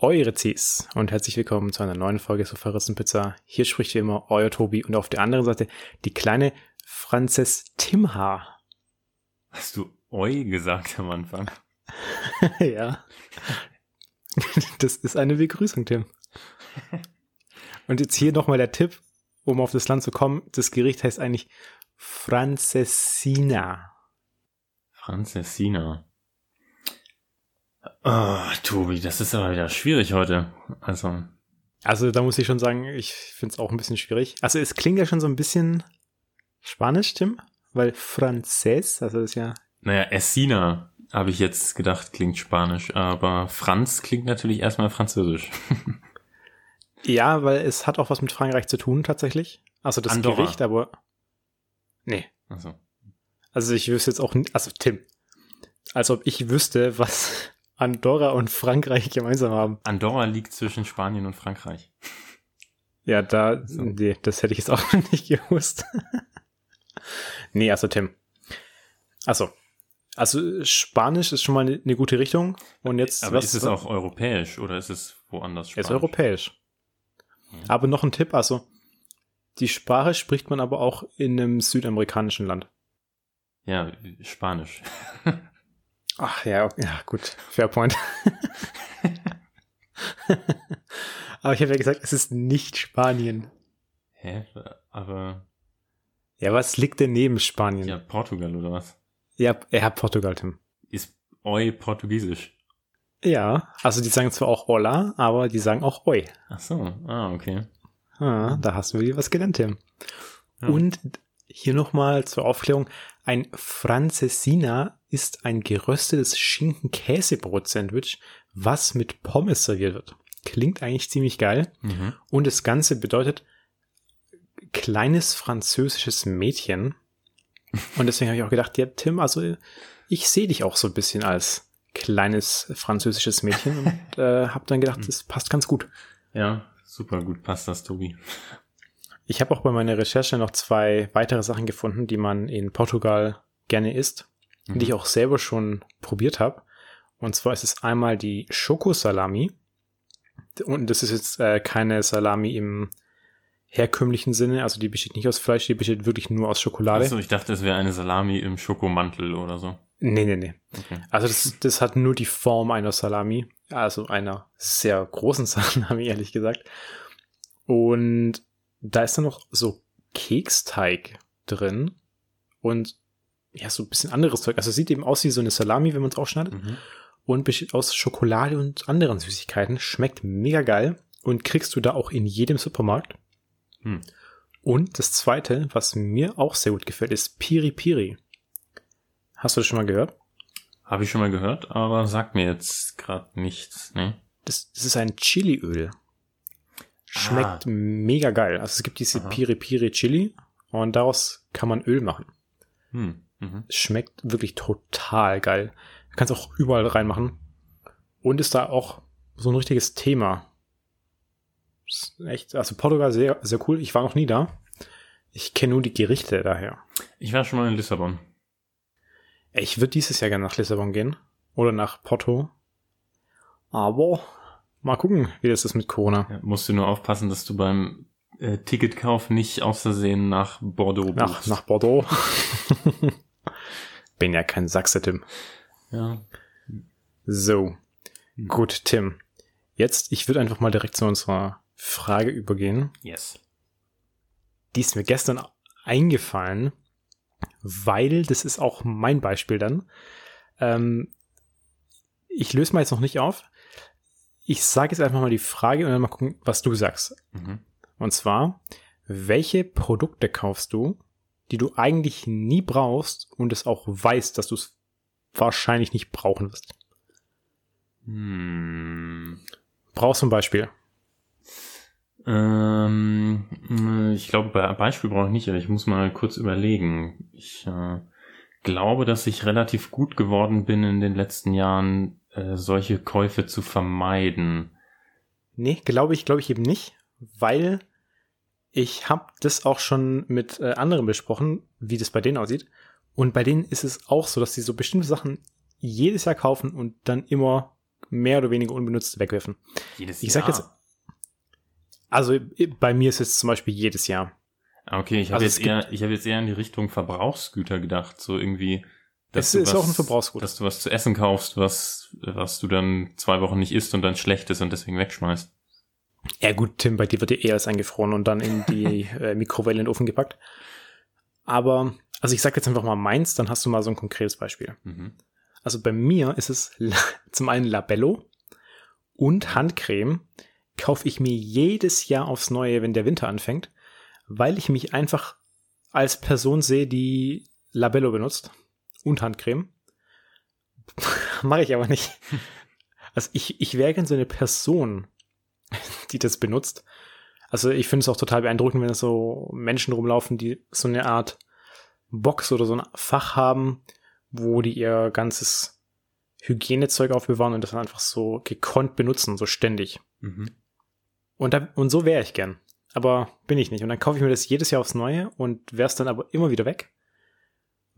eure Cs und herzlich willkommen zu einer neuen Folge Sofaris Pizza. Hier spricht wie immer euer Tobi und auf der anderen Seite die kleine Frances Timha. Hast du Oi gesagt am Anfang? ja. Das ist eine Begrüßung, Tim. Und jetzt hier nochmal der Tipp, um auf das Land zu kommen. Das Gericht heißt eigentlich Francesina. Francesina. Oh, Tobi, das ist aber wieder schwierig heute. Also. Also da muss ich schon sagen, ich finde es auch ein bisschen schwierig. Also es klingt ja schon so ein bisschen Spanisch, Tim, weil Französ, also das ist ja. Naja, Essina habe ich jetzt gedacht, klingt Spanisch, aber Franz klingt natürlich erstmal Französisch. ja, weil es hat auch was mit Frankreich zu tun tatsächlich. Also das Andorra. Gericht, aber. Nee. Also. Also ich wüsste jetzt auch nicht, also Tim, als ob ich wüsste, was Andorra und Frankreich gemeinsam haben. Andorra liegt zwischen Spanien und Frankreich. Ja, da, so. nee, das hätte ich jetzt auch nicht gewusst. nee, also Tim. Also, also Spanisch ist schon mal eine, eine gute Richtung. Und jetzt. Aber was, ist es auch europäisch oder ist es woanders Spanisch? Es ist europäisch. Ja. Aber noch ein Tipp, also die Sprache spricht man aber auch in einem südamerikanischen Land. Ja, Spanisch. Ach ja, ja, gut. Fairpoint. Aber ich habe ja gesagt, es ist nicht Spanien. Hä? Aber. Ja, was liegt denn neben Spanien? Ja, Portugal oder was? Ja, er hat Portugal, Tim. Ist Oi portugiesisch? Ja, also die sagen zwar auch Hola, aber die sagen auch Oi. Ach so, ah, okay. Ah, da hast du wieder was gelernt, Tim. Ja. Und hier nochmal zur Aufklärung. Ein Francesina ist ein geröstetes Schinken-Käsebrot-Sandwich, was mit Pommes serviert wird. Klingt eigentlich ziemlich geil. Mhm. Und das Ganze bedeutet kleines französisches Mädchen. Und deswegen habe ich auch gedacht, ja, Tim, also ich sehe dich auch so ein bisschen als kleines französisches Mädchen und äh, habe dann gedacht, das passt ganz gut. Ja, super gut passt das, Tobi. Ich habe auch bei meiner Recherche noch zwei weitere Sachen gefunden, die man in Portugal gerne isst, mhm. die ich auch selber schon probiert habe. Und zwar ist es einmal die Schokosalami. Und das ist jetzt äh, keine Salami im herkömmlichen Sinne, also die besteht nicht aus Fleisch, die besteht wirklich nur aus Schokolade. Achso, ich dachte, es wäre eine Salami im Schokomantel oder so. Nee, nee, nee. Okay. Also das, das hat nur die Form einer Salami, also einer sehr großen Salami, ehrlich gesagt. Und da ist dann noch so Keksteig drin und ja, so ein bisschen anderes Zeug. Also sieht eben aus wie so eine Salami, wenn man es aufschneidet. Mhm. Und besteht aus Schokolade und anderen Süßigkeiten. Schmeckt mega geil und kriegst du da auch in jedem Supermarkt. Mhm. Und das zweite, was mir auch sehr gut gefällt, ist Piri Piri. Hast du das schon mal gehört? Habe ich schon mal gehört, aber sagt mir jetzt gerade nichts. Ne? Das, das ist ein Chiliöl. Schmeckt ah. mega geil. Also es gibt diese Aha. Piri Piri Chili und daraus kann man Öl machen. Hm. Mhm. Schmeckt wirklich total geil. Du kannst auch überall reinmachen. Und ist da auch so ein richtiges Thema. Ist echt, also Portugal sehr, sehr cool. Ich war noch nie da. Ich kenne nur die Gerichte daher. Ich war schon mal in Lissabon. Ich würde dieses Jahr gerne nach Lissabon gehen. Oder nach Porto. Aber Mal gucken, wie das ist mit Corona. Ja, musst du nur aufpassen, dass du beim äh, Ticketkauf nicht aus Versehen nach Bordeaux nach, nach Bordeaux. Bin ja kein Sachse, Tim. Ja. So. Hm. Gut, Tim. Jetzt, ich würde einfach mal direkt zu unserer Frage übergehen. Yes. Die ist mir gestern eingefallen, weil das ist auch mein Beispiel dann. Ähm, ich löse mal jetzt noch nicht auf. Ich sage jetzt einfach mal die Frage und dann mal gucken, was du sagst. Mhm. Und zwar, welche Produkte kaufst du, die du eigentlich nie brauchst und es auch weißt, dass du es wahrscheinlich nicht brauchen wirst? Hm. Brauchst du ein Beispiel? Ähm, ich glaube, bei Beispiel brauche ich nicht, aber ich muss mal kurz überlegen. Ich äh, glaube, dass ich relativ gut geworden bin in den letzten Jahren äh, solche Käufe zu vermeiden. Nee, glaube ich, glaube ich eben nicht, weil ich habe das auch schon mit äh, anderen besprochen, wie das bei denen aussieht. Und bei denen ist es auch so, dass sie so bestimmte Sachen jedes Jahr kaufen und dann immer mehr oder weniger unbenutzt wegwerfen. Jedes Ich sag jetzt, also bei mir ist es zum Beispiel jedes Jahr. Ah, Okay, ich habe Also jetzt eher, ich habe jetzt eher in die Richtung Verbrauchsgüter gedacht, so irgendwie. Es ist auch ein Verbrauchsgut. Dass du was zu essen kaufst, was, was du dann zwei Wochen nicht isst und dann schlecht ist und deswegen wegschmeißt. Ja gut, Tim, bei dir wird ja eher alles eingefroren und dann in die äh, Mikrowelle in den Ofen gepackt. Aber, also ich sag jetzt einfach mal meins, dann hast du mal so ein konkretes Beispiel. Mhm. Also bei mir ist es zum einen Labello und Handcreme kaufe ich mir jedes Jahr aufs Neue, wenn der Winter anfängt, weil ich mich einfach als Person sehe, die Labello benutzt und Handcreme. Mache ich aber nicht. Also ich, ich wäre gerne so eine Person, die das benutzt. Also ich finde es auch total beeindruckend, wenn es so Menschen rumlaufen, die so eine Art Box oder so ein Fach haben, wo die ihr ganzes Hygienezeug aufbewahren und das dann einfach so gekonnt benutzen, so ständig. Mhm. Und, da, und so wäre ich gern. Aber bin ich nicht. Und dann kaufe ich mir das jedes Jahr aufs Neue und wer's dann aber immer wieder weg,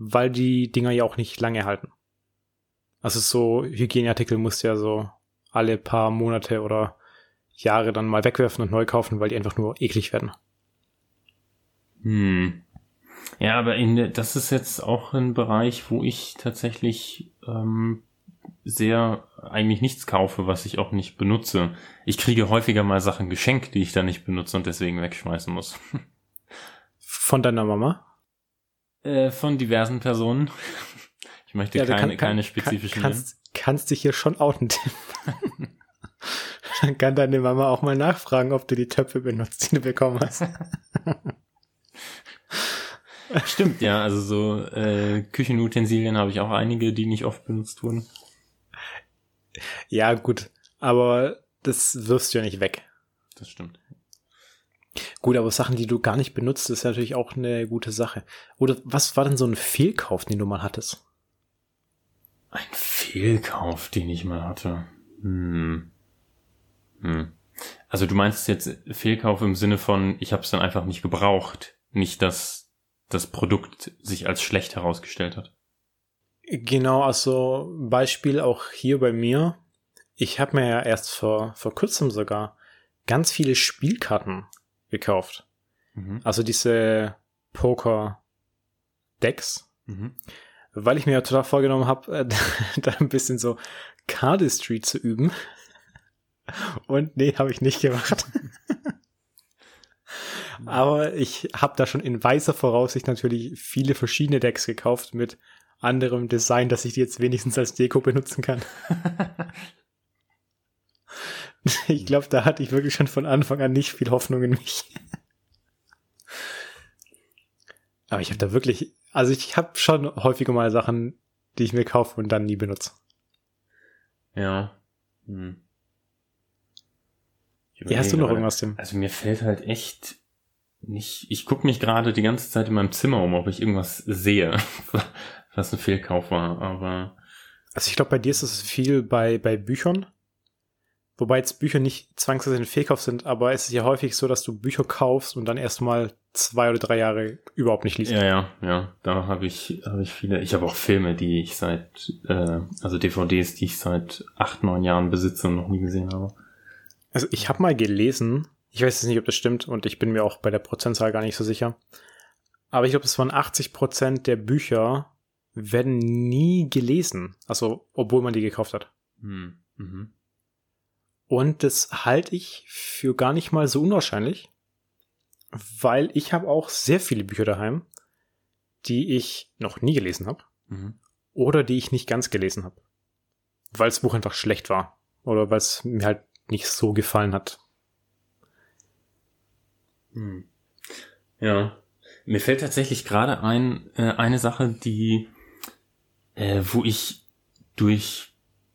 weil die Dinger ja auch nicht lange halten. Also so Hygieneartikel musst du ja so alle paar Monate oder Jahre dann mal wegwerfen und neu kaufen, weil die einfach nur eklig werden. Hm. Ja, aber in, der- das ist jetzt auch ein Bereich, wo ich tatsächlich ähm, sehr eigentlich nichts kaufe, was ich auch nicht benutze. Ich kriege häufiger mal Sachen geschenkt, die ich dann nicht benutze und deswegen wegschmeißen muss. Von deiner Mama? Äh, von diversen Personen. Ich möchte Ja, du keine, kann- keine spezifischen Kann, kannst, kannst dich hier schon outen, Tim. Dann kann deine Mama auch mal nachfragen, ob du die Töpfe benutzt, die du bekommen hast. Stimmt, ja, also so äh, Küchenutensilien habe ich auch einige, die nicht oft benutzt wurden. Ja, gut. Aber das wirfst du ja nicht weg. Das stimmt. Gut, aber Sachen, die du gar nicht benutzt, ist natürlich auch eine gute Sache. Oder was war denn so ein Fehlkauf, den du mal hattest? Ein Fehlkauf, den ich mal hatte. Hm. Hm. Also du meinst jetzt Fehlkauf im Sinne von, ich habe es dann einfach nicht gebraucht, nicht dass das Produkt sich als schlecht herausgestellt hat. Genau, also Beispiel auch hier bei mir. Ich habe mir ja erst vor, vor kurzem sogar ganz viele Spielkarten gekauft. Mhm. Also diese Poker-Decks, Mhm. weil ich mir ja total vorgenommen habe, äh, da ein bisschen so Cardistry zu üben. Und nee, habe ich nicht gemacht. Aber ich habe da schon in weiser Voraussicht natürlich viele verschiedene Decks gekauft mit anderem Design, dass ich die jetzt wenigstens als Deko benutzen kann. Ich glaube, da hatte ich wirklich schon von Anfang an nicht viel Hoffnung in mich. Aber ich habe da wirklich, also ich habe schon häufiger mal Sachen, die ich mir kaufe und dann nie benutze. Ja. Hm. Ja, hast du noch irgendwas, Tim? Also mir fällt halt echt nicht. Ich gucke mich gerade die ganze Zeit in meinem Zimmer um, ob ich irgendwas sehe, was ein Fehlkauf war. Aber Also ich glaube, bei dir ist es viel bei, bei Büchern. Wobei jetzt Bücher nicht zwangsweise ein Fehlkauf sind, aber es ist ja häufig so, dass du Bücher kaufst und dann erstmal zwei oder drei Jahre überhaupt nicht liest. ja, ja, ja, da habe ich habe ich viele. Ich habe auch Filme, die ich seit äh, also DVDs, die ich seit acht neun Jahren besitze und noch nie gesehen habe. Also ich habe mal gelesen, ich weiß jetzt nicht, ob das stimmt und ich bin mir auch bei der Prozentzahl gar nicht so sicher, aber ich glaube, es waren 80 Prozent der Bücher werden nie gelesen, also obwohl man die gekauft hat. Hm. Mhm. Und das halte ich für gar nicht mal so unwahrscheinlich, weil ich habe auch sehr viele Bücher daheim, die ich noch nie gelesen habe Mhm. oder die ich nicht ganz gelesen habe, weil das Buch einfach schlecht war oder weil es mir halt nicht so gefallen hat. Hm. Ja. Mir fällt tatsächlich gerade ein, äh, eine Sache, die, äh, wo ich durch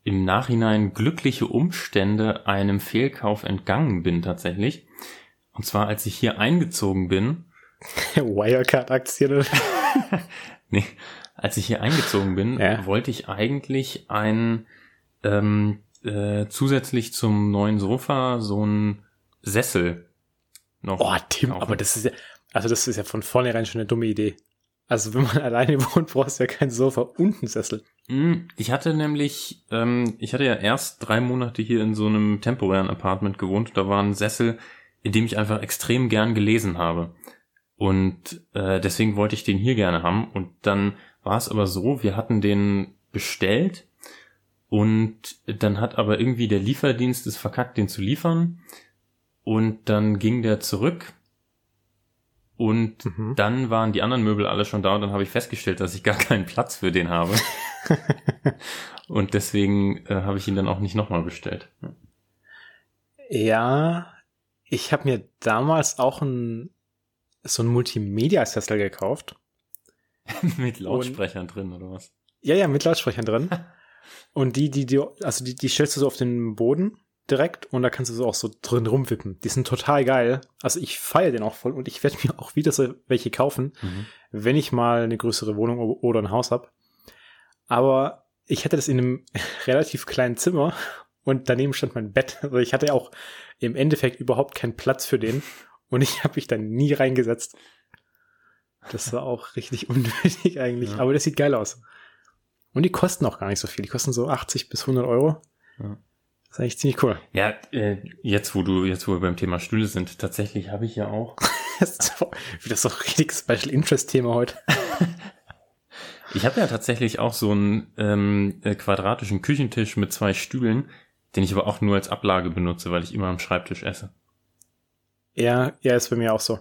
im Nachhinein glückliche Umstände einem Fehlkauf entgangen bin tatsächlich. Und zwar, als ich hier eingezogen bin, Wirecard-Aktien nee, als ich hier eingezogen bin, Ja. wollte ich eigentlich ein ähm, äh, zusätzlich zum neuen Sofa so ein Sessel noch. Oh, Tim, aber das ist ja, also das ist ja von vornherein schon eine dumme Idee. Also wenn man alleine wohnt, brauchst du ja kein Sofa und einen Sessel. Hm, Ich hatte nämlich, ähm, ich hatte ja erst drei Monate hier in so einem temporären Apartment gewohnt. Da war ein Sessel, in dem ich einfach extrem gern gelesen habe. Und äh, deswegen wollte ich den hier gerne haben. Und dann war es aber so, wir hatten den bestellt und dann hat aber irgendwie der Lieferdienst es verkackt, den zu liefern. Und dann ging der zurück. Und Mhm. dann waren die anderen Möbel alle schon da und dann habe ich festgestellt, dass ich gar keinen Platz für den habe. und deswegen äh, habe ich ihn dann auch nicht nochmal bestellt. Ja, ich habe mir damals auch ein, so ein Multimedia-Sessel gekauft. Mit Lautsprechern drin oder was? Ja, ja, mit Lautsprechern drin. Und die, die, die, also die, die stellst du so auf den Boden direkt und da kannst du so auch so drin rumwippen. Die sind total geil. Also ich feiere den auch voll und ich werde mir auch wieder so welche kaufen, Mhm. wenn ich mal eine größere Wohnung oder ein Haus hab. Aber ich hatte das in einem relativ kleinen Zimmer und daneben stand mein Bett. Also ich hatte auch im Endeffekt überhaupt keinen Platz für den und ich habe mich dann nie reingesetzt. Das war auch richtig unnötig eigentlich, Ja. aber das sieht geil aus. Und die kosten auch gar nicht so viel. Die kosten so 80 bis 100 Euro. Ja. Das ist eigentlich ziemlich cool. Ja, äh, jetzt wo du, jetzt wo wir beim Thema Stühle sind, tatsächlich habe ich ja auch. Das ist ein richtig Special Interest Thema heute. Ich habe ja tatsächlich auch so einen ähm, äh, quadratischen Küchentisch mit zwei Stühlen, den ich aber auch nur als Ablage benutze, weil ich immer am Schreibtisch esse. Ja, ja, ist bei mir auch so.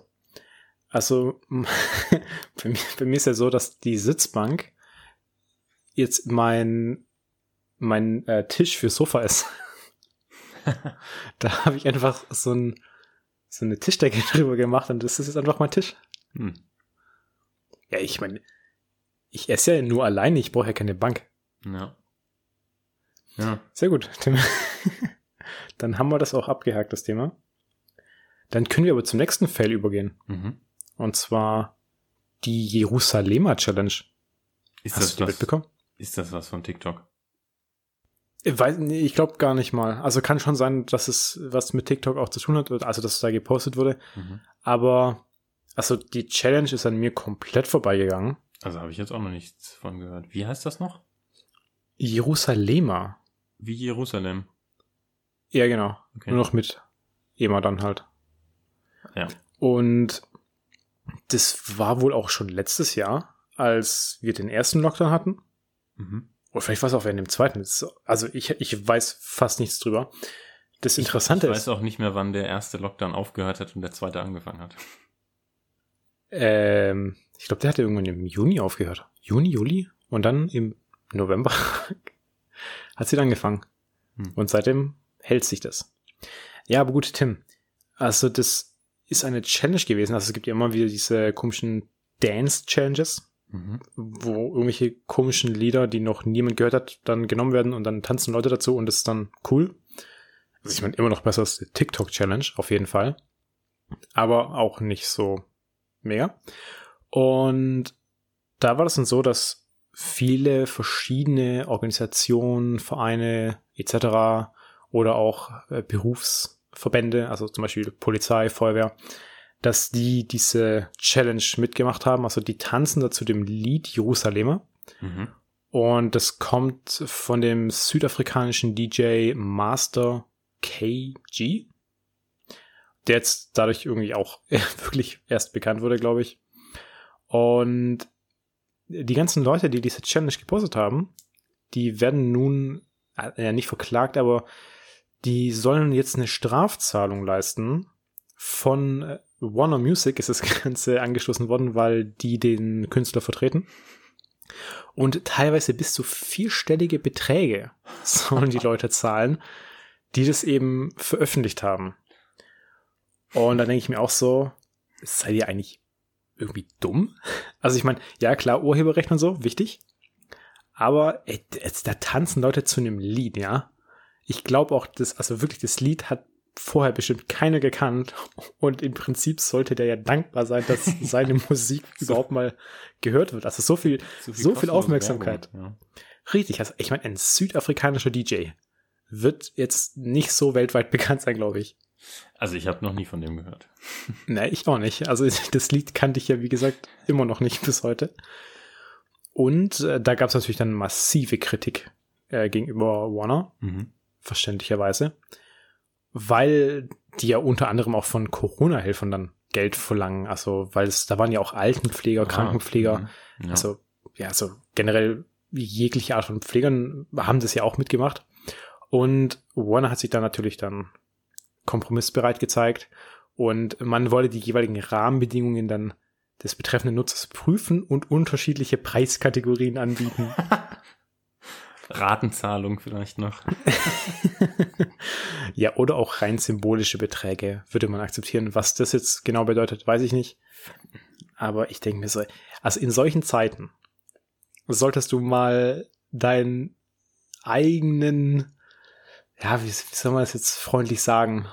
Also, bei mir, bei mir ist ja so, dass die Sitzbank jetzt mein, mein äh, Tisch für Sofa ist. da habe ich einfach so, ein, so eine Tischdecke drüber gemacht und das ist jetzt einfach mein Tisch. Hm. Ja, ich meine, ich esse ja nur alleine, ich brauche ja keine Bank. Ja. Ja. Sehr gut, Tim. Dann haben wir das auch abgehakt, das Thema. Dann können wir aber zum nächsten Fail übergehen. Mhm. Und zwar die Jerusalemer Challenge. Ist Hast das du die was, mitbekommen? ist das was von TikTok? Ich weiß, nee, ich glaube gar nicht mal. Also kann schon sein, dass es was mit TikTok auch zu tun hat, also dass es da gepostet wurde. Mhm. Aber also die Challenge ist an mir komplett vorbeigegangen. Also habe ich jetzt auch noch nichts von gehört. Wie heißt das noch? Jerusalemer. Wie Jerusalem. Ja, genau. Okay. Nur noch mit Ema dann halt. Ja. Und das war wohl auch schon letztes Jahr, als wir den ersten Lockdown hatten. Mhm. Oder vielleicht war es auch während dem zweiten. Also ich, ich weiß fast nichts drüber. Das Interessante ich weiß ist, auch nicht mehr, wann der erste Lockdown aufgehört hat und der zweite angefangen hat. ähm, ich glaube, der hatte irgendwann im Juni aufgehört. Juni, Juli? Und dann im November hat sie dann angefangen. Hm. Und seitdem hält sich das. Ja, aber gut, Tim. Also das ist eine Challenge gewesen. Also es gibt ja immer wieder diese komischen Dance-Challenges, Mhm. wo irgendwelche komischen Lieder, die noch niemand gehört hat, dann genommen werden und dann tanzen Leute dazu und das ist dann cool. Also ich meine, immer noch besser als die TikTok-Challenge, auf jeden Fall. Aber auch nicht so mega. Und da war das dann so, dass viele verschiedene Organisationen, Vereine etc. oder auch äh, Berufsverbände, also zum Beispiel Polizei, Feuerwehr, dass die diese Challenge mitgemacht haben. Also die tanzen dazu dem Lied Jerusalemer. Mhm. Und das kommt von dem südafrikanischen DJ Master KG, der jetzt dadurch irgendwie auch wirklich erst bekannt wurde, glaube ich. Und die ganzen Leute, die diese Challenge gepostet haben, die werden nun äh, ja nicht verklagt, aber die sollen jetzt eine Strafzahlung leisten. Von äh, Warner Music ist das Ganze angestoßen worden, weil die den Künstler vertreten. Und teilweise bis zu vierstellige Beträge sollen die Leute zahlen, die das eben veröffentlicht haben. Und dann denke ich mir auch so, seid ihr eigentlich irgendwie dumm? Also ich meine, ja klar, Urheberrecht und so, wichtig. Aber ey, da tanzen Leute zu einem Lied, ja. Ich glaube auch, das, also wirklich, das Lied hat vorher bestimmt keiner gekannt. Und im Prinzip sollte der ja dankbar sein, dass seine Musik überhaupt mal gehört wird. Also so viel, so viel kostenlose Aufmerksamkeit. Werbung, Richtig, also ich meine, ein südafrikanischer DJ wird jetzt nicht so weltweit bekannt sein, glaube ich. Ja. Also ich habe noch nie von dem gehört. Nee, ich auch nicht. Also das Lied kannte ich ja, wie gesagt, immer noch nicht bis heute. Und äh, da gab es natürlich dann massive Kritik äh, gegenüber Warner, Mhm. verständlicherweise, weil die ja unter anderem auch von Corona-Helfern dann Geld verlangen. Also, weil es, da waren ja auch Altenpfleger, Krankenpfleger, Mhm. Ja. also ja, so generell jegliche Art von Pflegern haben das ja auch mitgemacht. Und Warner hat sich dann natürlich dann kompromissbereit gezeigt und man wollte die jeweiligen Rahmenbedingungen dann des betreffenden Nutzers prüfen und unterschiedliche Preiskategorien anbieten. Ratenzahlung vielleicht noch. ja, oder auch rein symbolische Beträge würde man akzeptieren. Was das jetzt genau bedeutet, weiß ich nicht. Aber ich denke mir so, also in solchen Zeiten solltest du mal deinen eigenen, ja, wie, wie soll man das jetzt freundlich sagen?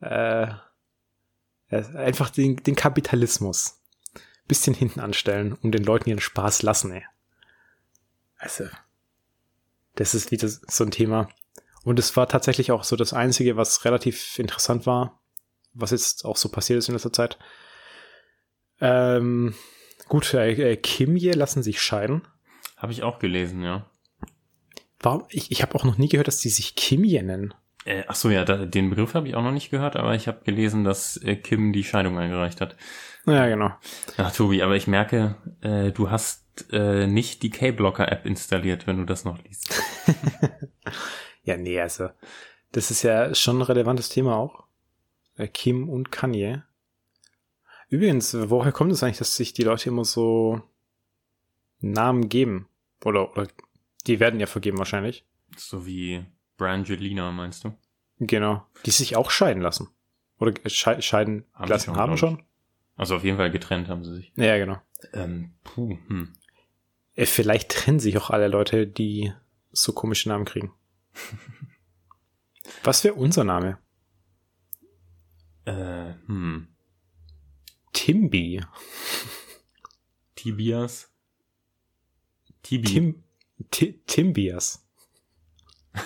Äh, einfach den, den Kapitalismus bisschen hinten anstellen und den Leuten ihren Spaß lassen, ey. Also, das ist wieder so ein Thema. Und es war tatsächlich auch so das Einzige, was relativ interessant war, was jetzt auch so passiert ist in letzter Zeit. Ähm, gut, äh, Kimje lassen sich scheiden. Habe ich auch gelesen, ja. Warum? Ich, ich habe auch noch nie gehört, dass die sich Kimje nennen. Äh, ach so, ja, da, den Begriff habe ich auch noch nicht gehört, aber ich habe gelesen, dass äh, Kim die Scheidung eingereicht hat. Ja, genau. Ach, Tobi, aber ich merke, äh, du hast äh, nicht die K-Blocker-App installiert, wenn du das noch liest. Ja, nee, also das ist ja schon ein relevantes Thema auch. Äh, Kim und Kanye. Übrigens, woher kommt es eigentlich, dass sich die Leute immer so Namen geben? Oder, oder die werden ja vergeben wahrscheinlich. So wie Brangelina, meinst du? Genau. Die sich auch scheiden lassen. Oder sche scheiden Haben lassen schon, haben schon? Also auf jeden Fall getrennt haben sie sich. Ja, genau. Ähm, puh, hm. Äh, Vielleicht trennen sich auch alle Leute, die so komische Namen kriegen. Was wäre unser Name? Äh, hm. Timby. Tibias? Tibi. Tim, Ti- Timbias. ja,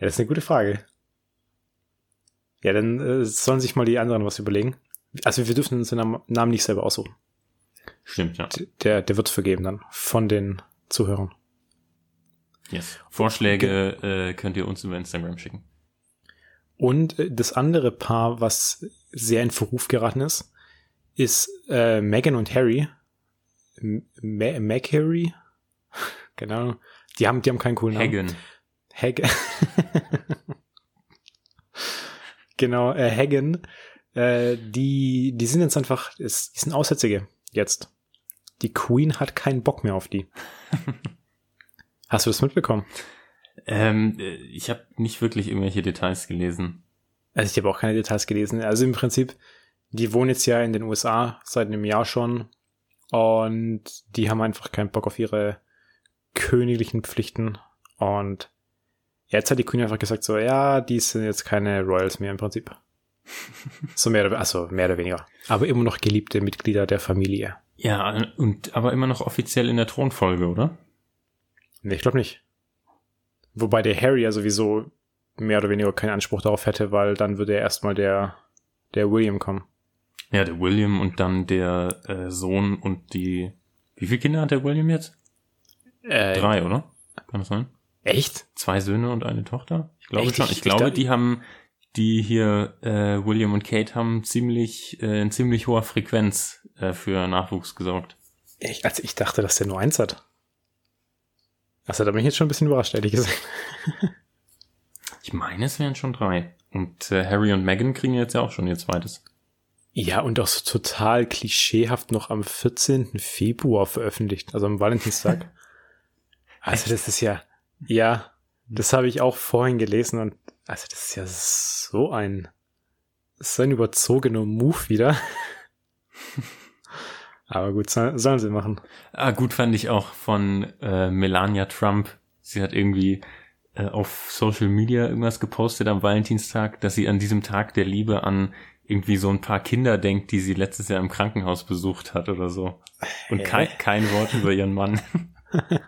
das ist eine gute Frage. Ja, dann äh, sollen sich mal die anderen was überlegen. Also wir dürfen uns den Nam- Namen nicht selber aussuchen. Stimmt, ja. D- Der, der wird vergeben dann von den Zuhörern. Yes. Vorschläge äh, könnt ihr uns über Instagram schicken. Und äh, das andere Paar, was sehr in Verruf geraten ist, ist äh, Meghan und Harry. Ma Mac Harry? Keine Ahnung. Die haben, die haben keinen coolen Namen. Hagen. Hag genau, äh, Hagen. Äh, die, die sind jetzt einfach, ist, die sind Aussätzige jetzt. Die Queen hat keinen Bock mehr auf die. Hast du das mitbekommen? Ähm, äh, ich habe nicht wirklich irgendwelche Details gelesen. Also ich habe auch keine Details gelesen. Also im Prinzip, die wohnen jetzt ja in den USA seit einem Jahr schon und die haben einfach keinen Bock auf ihre königlichen Pflichten und jetzt hat die Queen einfach gesagt so, ja, die sind jetzt keine Royals mehr im Prinzip. so mehr oder, also mehr oder weniger. Aber immer noch geliebte Mitglieder der Familie. Ja, und aber immer noch offiziell in der Thronfolge, oder? Nee, ich glaube nicht. Wobei der Harry ja sowieso mehr oder weniger keinen Anspruch darauf hätte, weil dann würde ja erstmal der, der William kommen. Ja, der William und dann der äh, Sohn und die. Wie viele Kinder hat der William jetzt? Äh, Drei, oder? Kann das sein? Echt? Zwei Söhne und eine Tochter? Ich glaube Echt? schon. Ich- Ich, ich glaube, dachte- die haben, die hier, äh, William und Kate haben ziemlich, äh, in ziemlich hoher Frequenz äh, für Nachwuchs gesorgt. Ich, also ich dachte, dass der nur eins hat. Also da bin ich jetzt schon ein bisschen überrascht, ehrlich gesagt. Ich meine, es wären schon drei. Und äh, Harry und Meghan kriegen jetzt ja auch schon ihr zweites. Ja, und auch so total klischeehaft noch am 14. Februar veröffentlicht, also am Valentinstag. also das ist ja, ja, das habe ich auch vorhin gelesen und also das ist ja so ein, so ein überzogener Move wieder. Aber gut, soll- sollen sie machen. Ah, gut fand ich auch von äh, Melania Trump. Sie hat irgendwie äh, auf Social Media irgendwas gepostet am Valentinstag, dass sie an diesem Tag der Liebe an irgendwie so ein paar Kinder denkt, die sie letztes Jahr im Krankenhaus besucht hat oder so. Und kein, kein Wort über ihren Mann.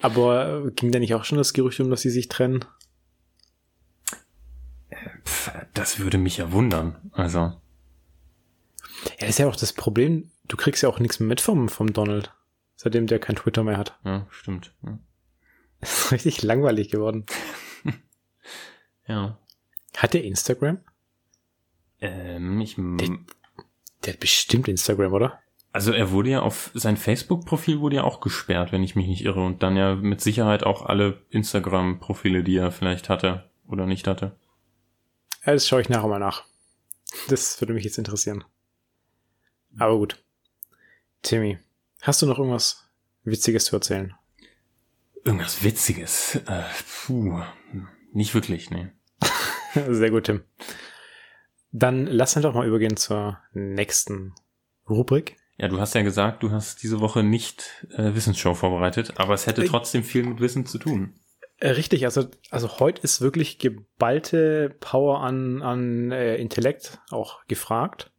Aber äh, ging da nicht auch schon das Gerücht um, dass sie sich trennen? das würde mich ja wundern. Also. Ja, das ist ja auch das Problem, du kriegst ja auch nichts mehr mit vom, vom Donald, seitdem der kein Twitter mehr hat. Ja, stimmt. Ja. Das ist richtig langweilig geworden. ja. Hat der Instagram? Ähm, ich. Der, der hat bestimmt Instagram, oder? Also er wurde ja auf sein Facebook-Profil wurde ja auch gesperrt, wenn ich mich nicht irre, und dann ja mit Sicherheit auch alle Instagram-Profile, die er vielleicht hatte oder nicht hatte. Ja, das schaue ich nachher mal nach. Das würde mich jetzt interessieren. Aber gut. Timmy, hast du noch irgendwas Witziges zu erzählen? Irgendwas Witziges? Äh, puh, nicht wirklich, nee. Sehr gut, Tim. Dann lass uns doch mal übergehen zur nächsten Rubrik. Ja, du hast ja gesagt, du hast diese Woche nicht äh, Wissensshow vorbereitet, aber es hätte äh, trotzdem viel mit Wissen zu tun. Äh, richtig, also, also heute ist wirklich geballte Power an, an äh, Intellekt auch gefragt.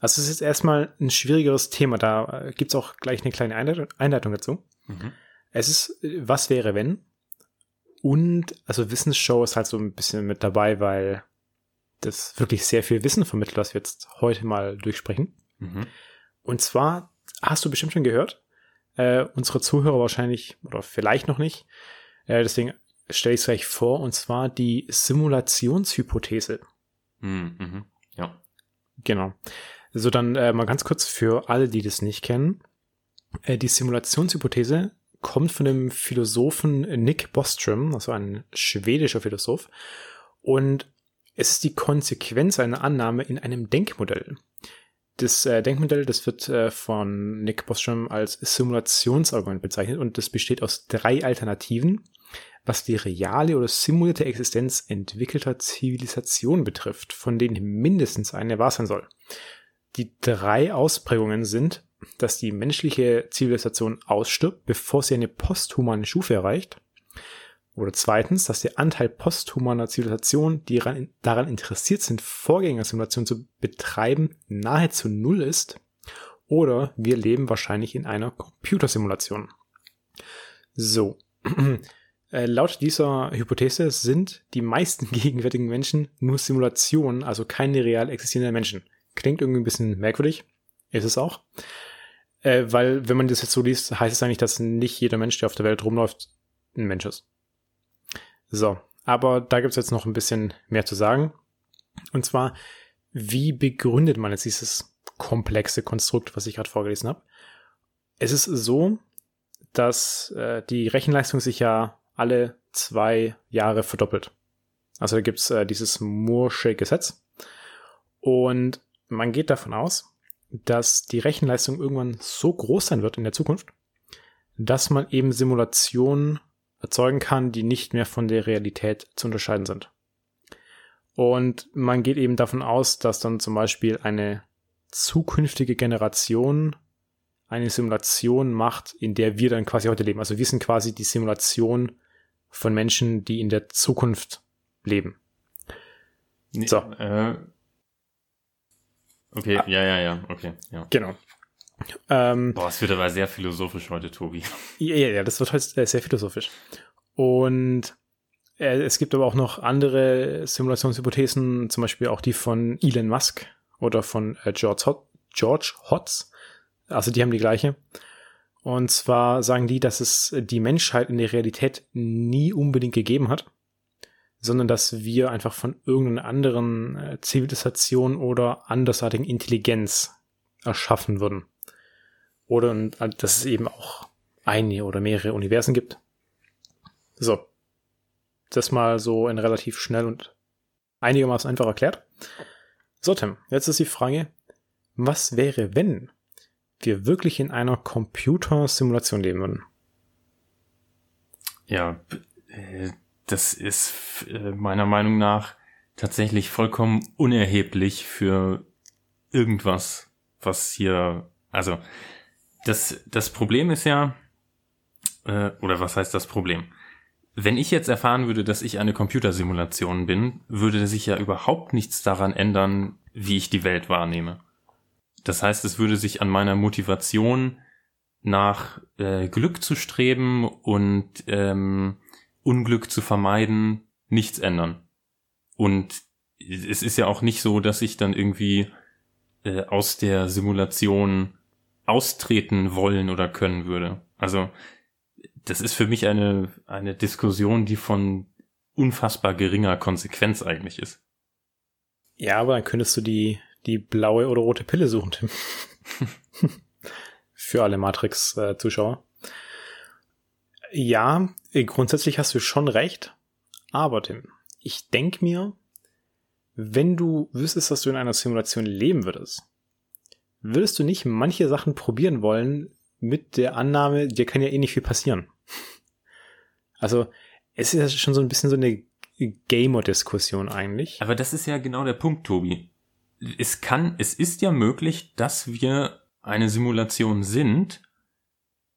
Also es ist jetzt erstmal ein schwierigeres Thema, da äh, gibt's auch gleich eine kleine Einleitung dazu. Mhm. Es ist, äh, was wäre wenn? Und also Wissensshow ist halt so ein bisschen mit dabei, weil das wirklich sehr viel Wissen vermittelt, was wir jetzt heute mal durchsprechen. Mhm. Und zwar hast du bestimmt schon gehört, äh, unsere Zuhörer wahrscheinlich oder vielleicht noch nicht. Äh, deswegen stelle ich es gleich vor, und zwar die Simulationshypothese. Mhm, mhm. Ja. Genau. So, dann äh, mal ganz kurz für alle, die das nicht kennen. Äh, die Simulationshypothese kommt von dem Philosophen Nick Bostrom, also ein schwedischer Philosoph. Und es ist die Konsequenz einer Annahme in einem Denkmodell. Das äh, Denkmodell, das wird äh, von Nick Bostrom als Simulationsargument bezeichnet und das besteht aus drei Alternativen, was die reale oder simulierte Existenz entwickelter Zivilisationen betrifft, von denen mindestens eine wahr sein soll. Die drei Ausprägungen sind, dass die menschliche Zivilisation ausstirbt, bevor sie eine posthumane Stufe erreicht, oder zweitens, dass der Anteil posthumaner Zivilisation, die daran interessiert sind, Vorgängersimulationen zu betreiben, nahezu null ist. Oder wir leben wahrscheinlich in einer Computersimulation. So. Äh, laut dieser Hypothese sind die meisten gegenwärtigen Menschen nur Simulationen, also keine real existierenden Menschen. Klingt irgendwie ein bisschen merkwürdig. Ist es auch. Äh, weil, wenn man das jetzt so liest, heißt es eigentlich, dass nicht jeder Mensch, der auf der Welt rumläuft, ein Mensch ist. So, aber da gibt's jetzt noch ein bisschen mehr zu sagen. Und zwar, wie begründet man jetzt dieses komplexe Konstrukt, was ich gerade vorgelesen habe? Es ist so, dass äh, die Rechenleistung sich ja alle zwei Jahre verdoppelt. Also da gibt's äh, dieses Moore'sche Gesetz. Und man geht davon aus, dass die Rechenleistung irgendwann so groß sein wird in der Zukunft, dass man eben Simulationen erzeugen kann, die nicht mehr von der Realität zu unterscheiden sind. Und man geht eben davon aus, dass dann zum Beispiel eine zukünftige Generation eine Simulation macht, in der wir dann quasi heute leben. Also wir sind quasi die Simulation von Menschen, die in der Zukunft leben. So. Äh, okay, ja, ja, ja, okay, ja. Genau. Ähm, Boah, es wird aber sehr philosophisch heute, Tobi. Ja, ja, ja das wird heute sehr philosophisch. Und äh, es gibt aber auch noch andere Simulationshypothesen, zum Beispiel auch die von Elon Musk oder von äh, George, Hot George Hotz. Also die haben die gleiche. Und zwar sagen die, dass es die Menschheit in der Realität nie unbedingt gegeben hat, sondern dass wir einfach von irgendeiner anderen äh, Zivilisation oder andersartigen Intelligenz erschaffen würden. Oder dass es eben auch eine oder mehrere Universen gibt. So. Das mal so in relativ schnell und einigermaßen einfach erklärt. So, Tim, jetzt ist die Frage, was wäre, wenn wir wirklich in einer Computersimulation leben würden? Ja, äh, das ist äh, meiner Meinung nach tatsächlich vollkommen unerheblich für irgendwas, was hier, also das, das Problem ist ja, äh, oder was heißt das Problem? Wenn ich jetzt erfahren würde, dass ich eine Computersimulation bin, würde sich ja überhaupt nichts daran ändern, wie ich die Welt wahrnehme. Das heißt, es würde sich an meiner Motivation nach äh, Glück zu streben und ähm, Unglück zu vermeiden nichts ändern. Und es ist ja auch nicht so, dass ich dann irgendwie äh, aus der Simulation austreten wollen oder können würde. Also das ist für mich eine, eine Diskussion, die von unfassbar geringer Konsequenz eigentlich ist. Ja, aber dann könntest du die, die blaue oder rote Pille suchen, Tim. Für alle Matrix-Zuschauer. Ja, grundsätzlich hast du schon recht. Aber Tim, ich denke mir, wenn du wüsstest, dass du in einer Simulation leben würdest, würdest du nicht manche Sachen probieren wollen mit der Annahme, dir kann ja eh nicht viel passieren. Also, es ist schon so ein bisschen so eine Gamer-Diskussion eigentlich. Aber das ist ja genau der Punkt, Tobi. Es kann, es ist ja möglich, dass wir eine Simulation sind,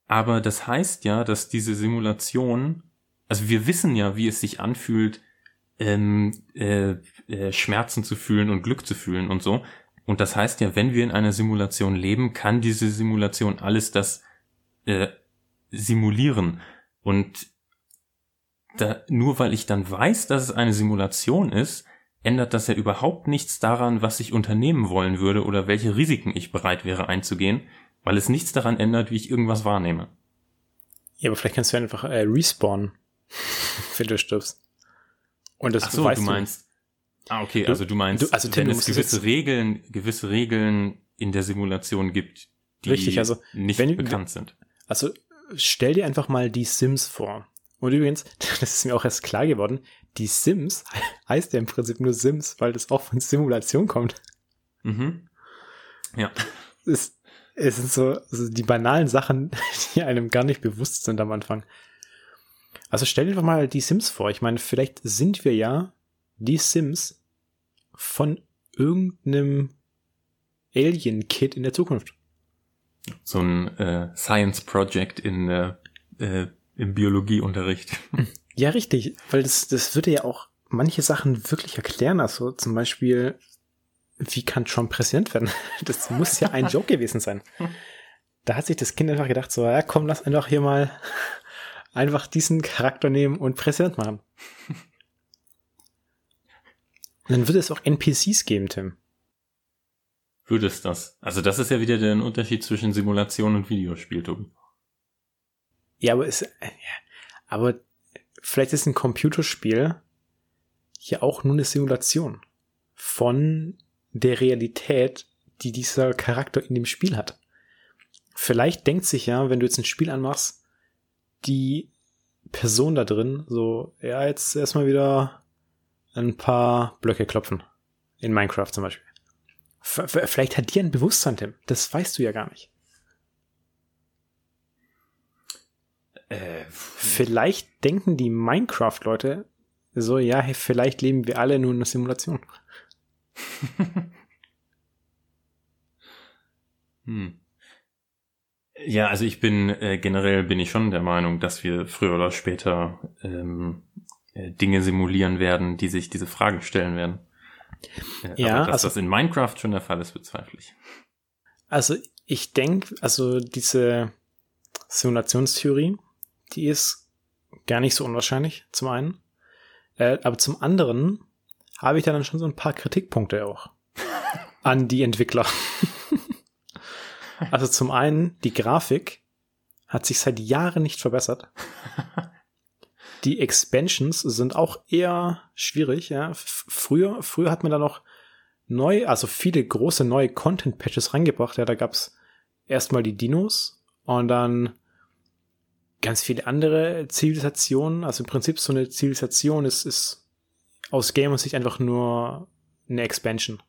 aber das heißt ja, dass diese Simulation, also wir wissen ja, wie es sich anfühlt, ähm, äh, äh, Schmerzen zu fühlen und Glück zu fühlen und so. Und das heißt ja, wenn wir in einer Simulation leben, kann diese Simulation alles das äh, simulieren. Und da, nur weil ich dann weiß, dass es eine Simulation ist, ändert das ja überhaupt nichts daran, was ich unternehmen wollen würde oder welche Risiken ich bereit wäre einzugehen, weil es nichts daran ändert, wie ich irgendwas wahrnehme. Ja, aber vielleicht kannst du einfach äh, respawnen, wenn du stirbst. Und das Ach so, du meinst. Ah, okay, du, also du meinst, du, also, Tim, wenn es gewisse Regeln, gewisse Regeln in der Simulation gibt, die richtig, also, nicht wenn, bekannt sind. Also stell dir einfach mal die Sims vor. Und übrigens, das ist mir auch erst klar geworden, die Sims heißt ja im Prinzip nur Sims, weil das auch von Simulation kommt. Mhm. Ja. Es, es sind so also die banalen Sachen, die einem gar nicht bewusst sind am Anfang. Also stell dir doch mal die Sims vor. Ich meine, vielleicht sind wir ja die Sims von irgendeinem Alien-Kid in der Zukunft. So ein äh, Science Project in äh, äh, im Biologieunterricht. Ja, richtig, weil das, das würde ja auch manche Sachen wirklich erklären. Also zum Beispiel, wie kann Trump Präsident werden? Das muss ja ein Joke gewesen sein. Da hat sich das Kind einfach gedacht, so, ja komm, lass einfach hier mal einfach diesen Charakter nehmen und Präsident machen. Und dann würde es auch NPCs geben, Tim. Würde es das? Also das ist ja wieder der Unterschied zwischen Simulation und Videospiel, Tobi. Ja, aber es, ja, aber vielleicht ist ein Computerspiel ja auch nur eine Simulation von der Realität, die dieser Charakter in dem Spiel hat. Vielleicht denkt sich ja, wenn du jetzt ein Spiel anmachst, die Person da drin, so, ja, jetzt erstmal wieder ein paar Blöcke klopfen. In Minecraft zum Beispiel. F vielleicht hat die ein Bewusstsein, Tim. Das weißt du ja gar nicht. Äh, vielleicht denken die Minecraft-Leute so, ja, hey, vielleicht leben wir alle nur in einer Simulation. hm. Ja, also ich bin äh, generell bin ich schon der Meinung, dass wir früher oder später ähm, äh, Dinge simulieren werden, die sich diese Fragen stellen werden. Äh, ja, aber dass also, das in Minecraft schon der Fall ist, bezweifle ich. Also ich denke, also diese Simulationstheorie, die ist gar nicht so unwahrscheinlich, zum einen. Äh, aber zum anderen habe ich da dann schon so ein paar Kritikpunkte auch an die Entwickler. Also zum einen, die Grafik hat sich seit Jahren nicht verbessert. Die Expansions sind auch eher schwierig, ja. Früher, früher hat man da noch neu, also viele große neue Content-Patches reingebracht. Ja, da gab's erstmal die Dinos und dann ganz viele andere Zivilisationen. Also im Prinzip so eine Zivilisation ist, ist aus Gamer-Sicht einfach nur eine Expansion.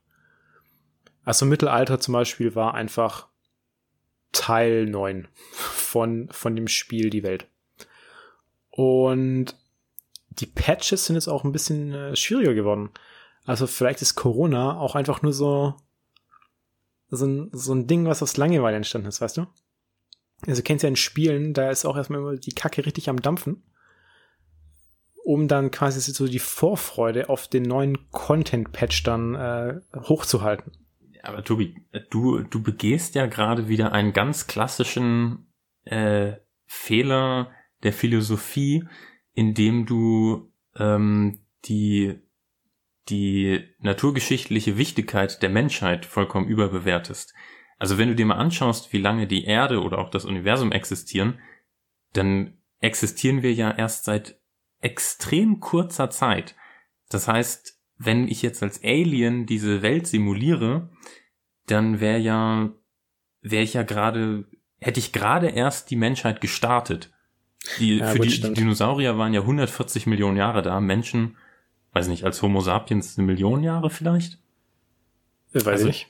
Also Mittelalter zum Beispiel war einfach Teil 9 von, von dem Spiel Die Welt. Und die Patches sind jetzt auch ein bisschen äh, schwieriger geworden. Also vielleicht ist Corona auch einfach nur so, so, ein, so ein Ding, was aus Langeweile entstanden ist, weißt du? Also kennst ja in Spielen, da ist auch erstmal immer die Kacke richtig am Dampfen, um dann quasi so die Vorfreude auf den neuen Content-Patch dann äh, hochzuhalten. Aber Tobi, du, du begehst ja gerade wieder einen ganz klassischen äh, Fehler der Philosophie, indem du ähm, die die naturgeschichtliche Wichtigkeit der Menschheit vollkommen überbewertest. Also wenn du dir mal anschaust, wie lange die Erde oder auch das Universum existieren, dann existieren wir ja erst seit extrem kurzer Zeit. Das heißt, wenn ich jetzt als Alien diese Welt simuliere, dann wäre ja, wäre ich ja gerade, hätte ich gerade erst die Menschheit gestartet. Die, ja, für gut, die stimmt. Dinosaurier waren ja 140 Millionen Jahre da, Menschen, weiß nicht, als Homo sapiens eine Million Jahre vielleicht? Ich weiß also, nicht.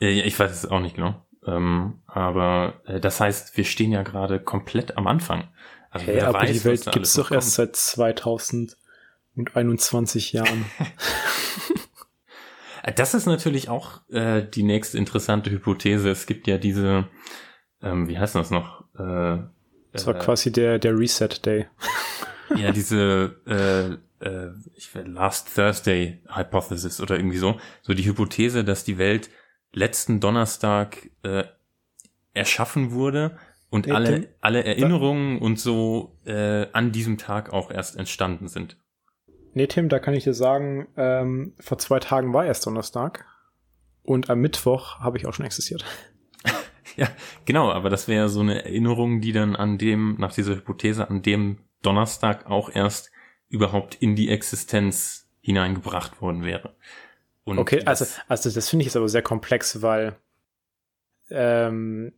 Äh, ich weiß es auch nicht genau. Ähm, aber äh, das heißt, wir stehen ja gerade komplett am Anfang. Also hey, aber weiß, die Welt gibt's doch erst seit 2021 Jahren. das ist natürlich auch äh, die nächste interessante Hypothese. Es gibt ja diese, ähm, wie heißt das noch? Äh, das war äh, quasi der, der Reset Day. ja, diese äh, äh, ich Last Thursday Hypothesis oder irgendwie so. So die Hypothese, dass die Welt letzten Donnerstag äh, erschaffen wurde und hey, alle, Tim, alle Erinnerungen und so äh, an diesem Tag auch erst entstanden sind. Nee, Tim, da kann ich dir sagen, ähm, vor zwei Tagen war erst Donnerstag und am Mittwoch habe ich auch schon existiert. ja, genau, aber das wäre so eine Erinnerung, die dann an dem, nach dieser Hypothese, an dem Donnerstag auch erst überhaupt in die Existenz hineingebracht worden wäre. Und okay, also, also das finde ich jetzt aber sehr komplex, weil ähm,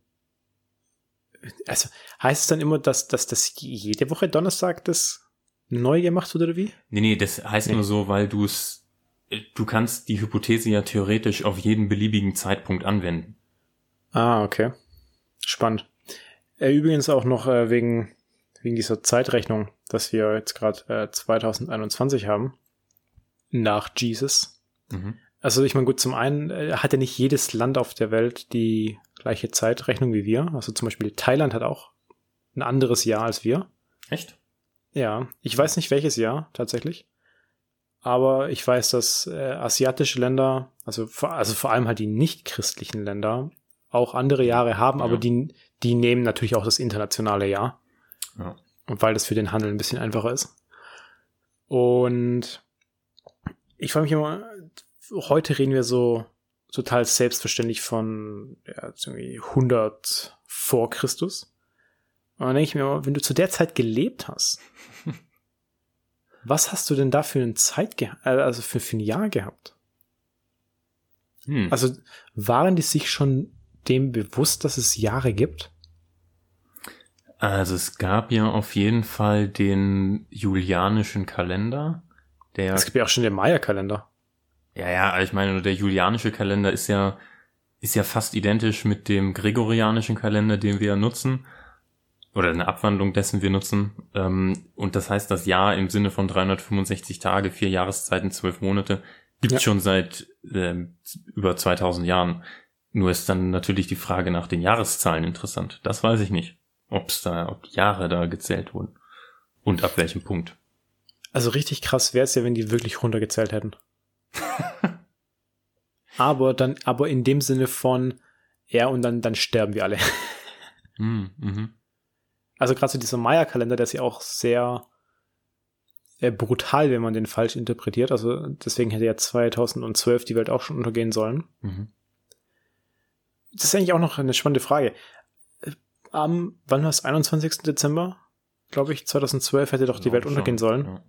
also heißt es dann immer, dass, dass das jede Woche Donnerstag das neu gemacht wird oder wie? Nee, nee, das heißt nee. nur so, weil du es, du kannst die Hypothese ja theoretisch auf jeden beliebigen Zeitpunkt anwenden. Ah, okay. Spannend. Äh, übrigens auch noch äh, wegen, wegen dieser Zeitrechnung, dass wir jetzt gerade äh, 2021 haben, nach Jesus. Mhm. Also ich meine, gut, zum einen äh, hat ja nicht jedes Land auf der Welt die gleiche Zeitrechnung wie wir. Also zum Beispiel Thailand hat auch ein anderes Jahr als wir. Echt? Ja, ich weiß nicht welches Jahr tatsächlich. Aber ich weiß, dass äh, asiatische Länder, also vor, also vor allem halt die nicht christlichen Länder, auch andere Jahre haben, ja. aber die, die nehmen natürlich auch das internationale Jahr. Ja. Und weil das für den Handel ein bisschen einfacher ist. Und ich frage mich immer, heute reden wir so total selbstverständlich von ja, irgendwie 100 vor Christus. Und dann denke ich mir immer, wenn du zu der Zeit gelebt hast, was hast du denn da für eine Zeit, äh, also für, für ein Jahr gehabt? Hm. Also waren die sich schon dem bewusst, dass es Jahre gibt? Also es gab ja auf jeden Fall den julianischen Kalender. Der es gibt ja auch schon den Maya-Kalender. Ja, ja, ich meine, der julianische Kalender ist ja, ist ja fast identisch mit dem gregorianischen Kalender, den wir nutzen. Oder eine Abwandlung dessen wir nutzen. Ähm, und das heißt, das Jahr im Sinne von 365 Tage, vier Jahreszeiten, zwölf Monate, gibt ja. schon seit äh, über 2000 Jahren. Nur ist dann natürlich die Frage nach den Jahreszahlen interessant. Das weiß ich nicht. Ob's da, ob die Jahre da gezählt wurden. Und ab welchem Punkt. Also richtig krass wäre es ja, wenn die wirklich runtergezählt hätten. aber dann, aber in dem Sinne von, ja, und dann, dann sterben wir alle. mm, mhm. Also gerade so dieser Maya-Kalender, der ist ja auch sehr äh, brutal, wenn man den falsch interpretiert. Also deswegen hätte ja 2012 die Welt auch schon untergehen sollen. Mhm. Das ist eigentlich auch noch eine spannende Frage. Äh, am, wann war es? 21. Dezember? Glaube ich, 2012 hätte doch die Welt untergehen sollen. Ja.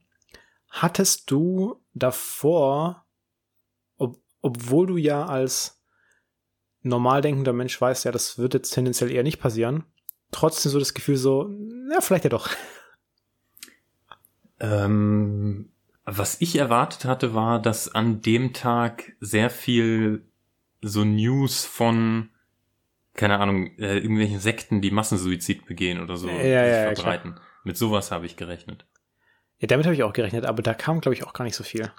Hattest du davor obwohl du ja als normal denkender Mensch weißt, ja, das wird jetzt tendenziell eher nicht passieren, trotzdem so das Gefühl so, ja, vielleicht ja doch. Ähm, was ich erwartet hatte, war, dass an dem Tag sehr viel so News von, keine Ahnung, äh, irgendwelchen Sekten, die Massensuizid begehen oder so, ja, ja, verbreiten. Klar. Mit sowas habe ich gerechnet. Ja, damit habe ich auch gerechnet, aber da kam, glaube ich, auch gar nicht so viel.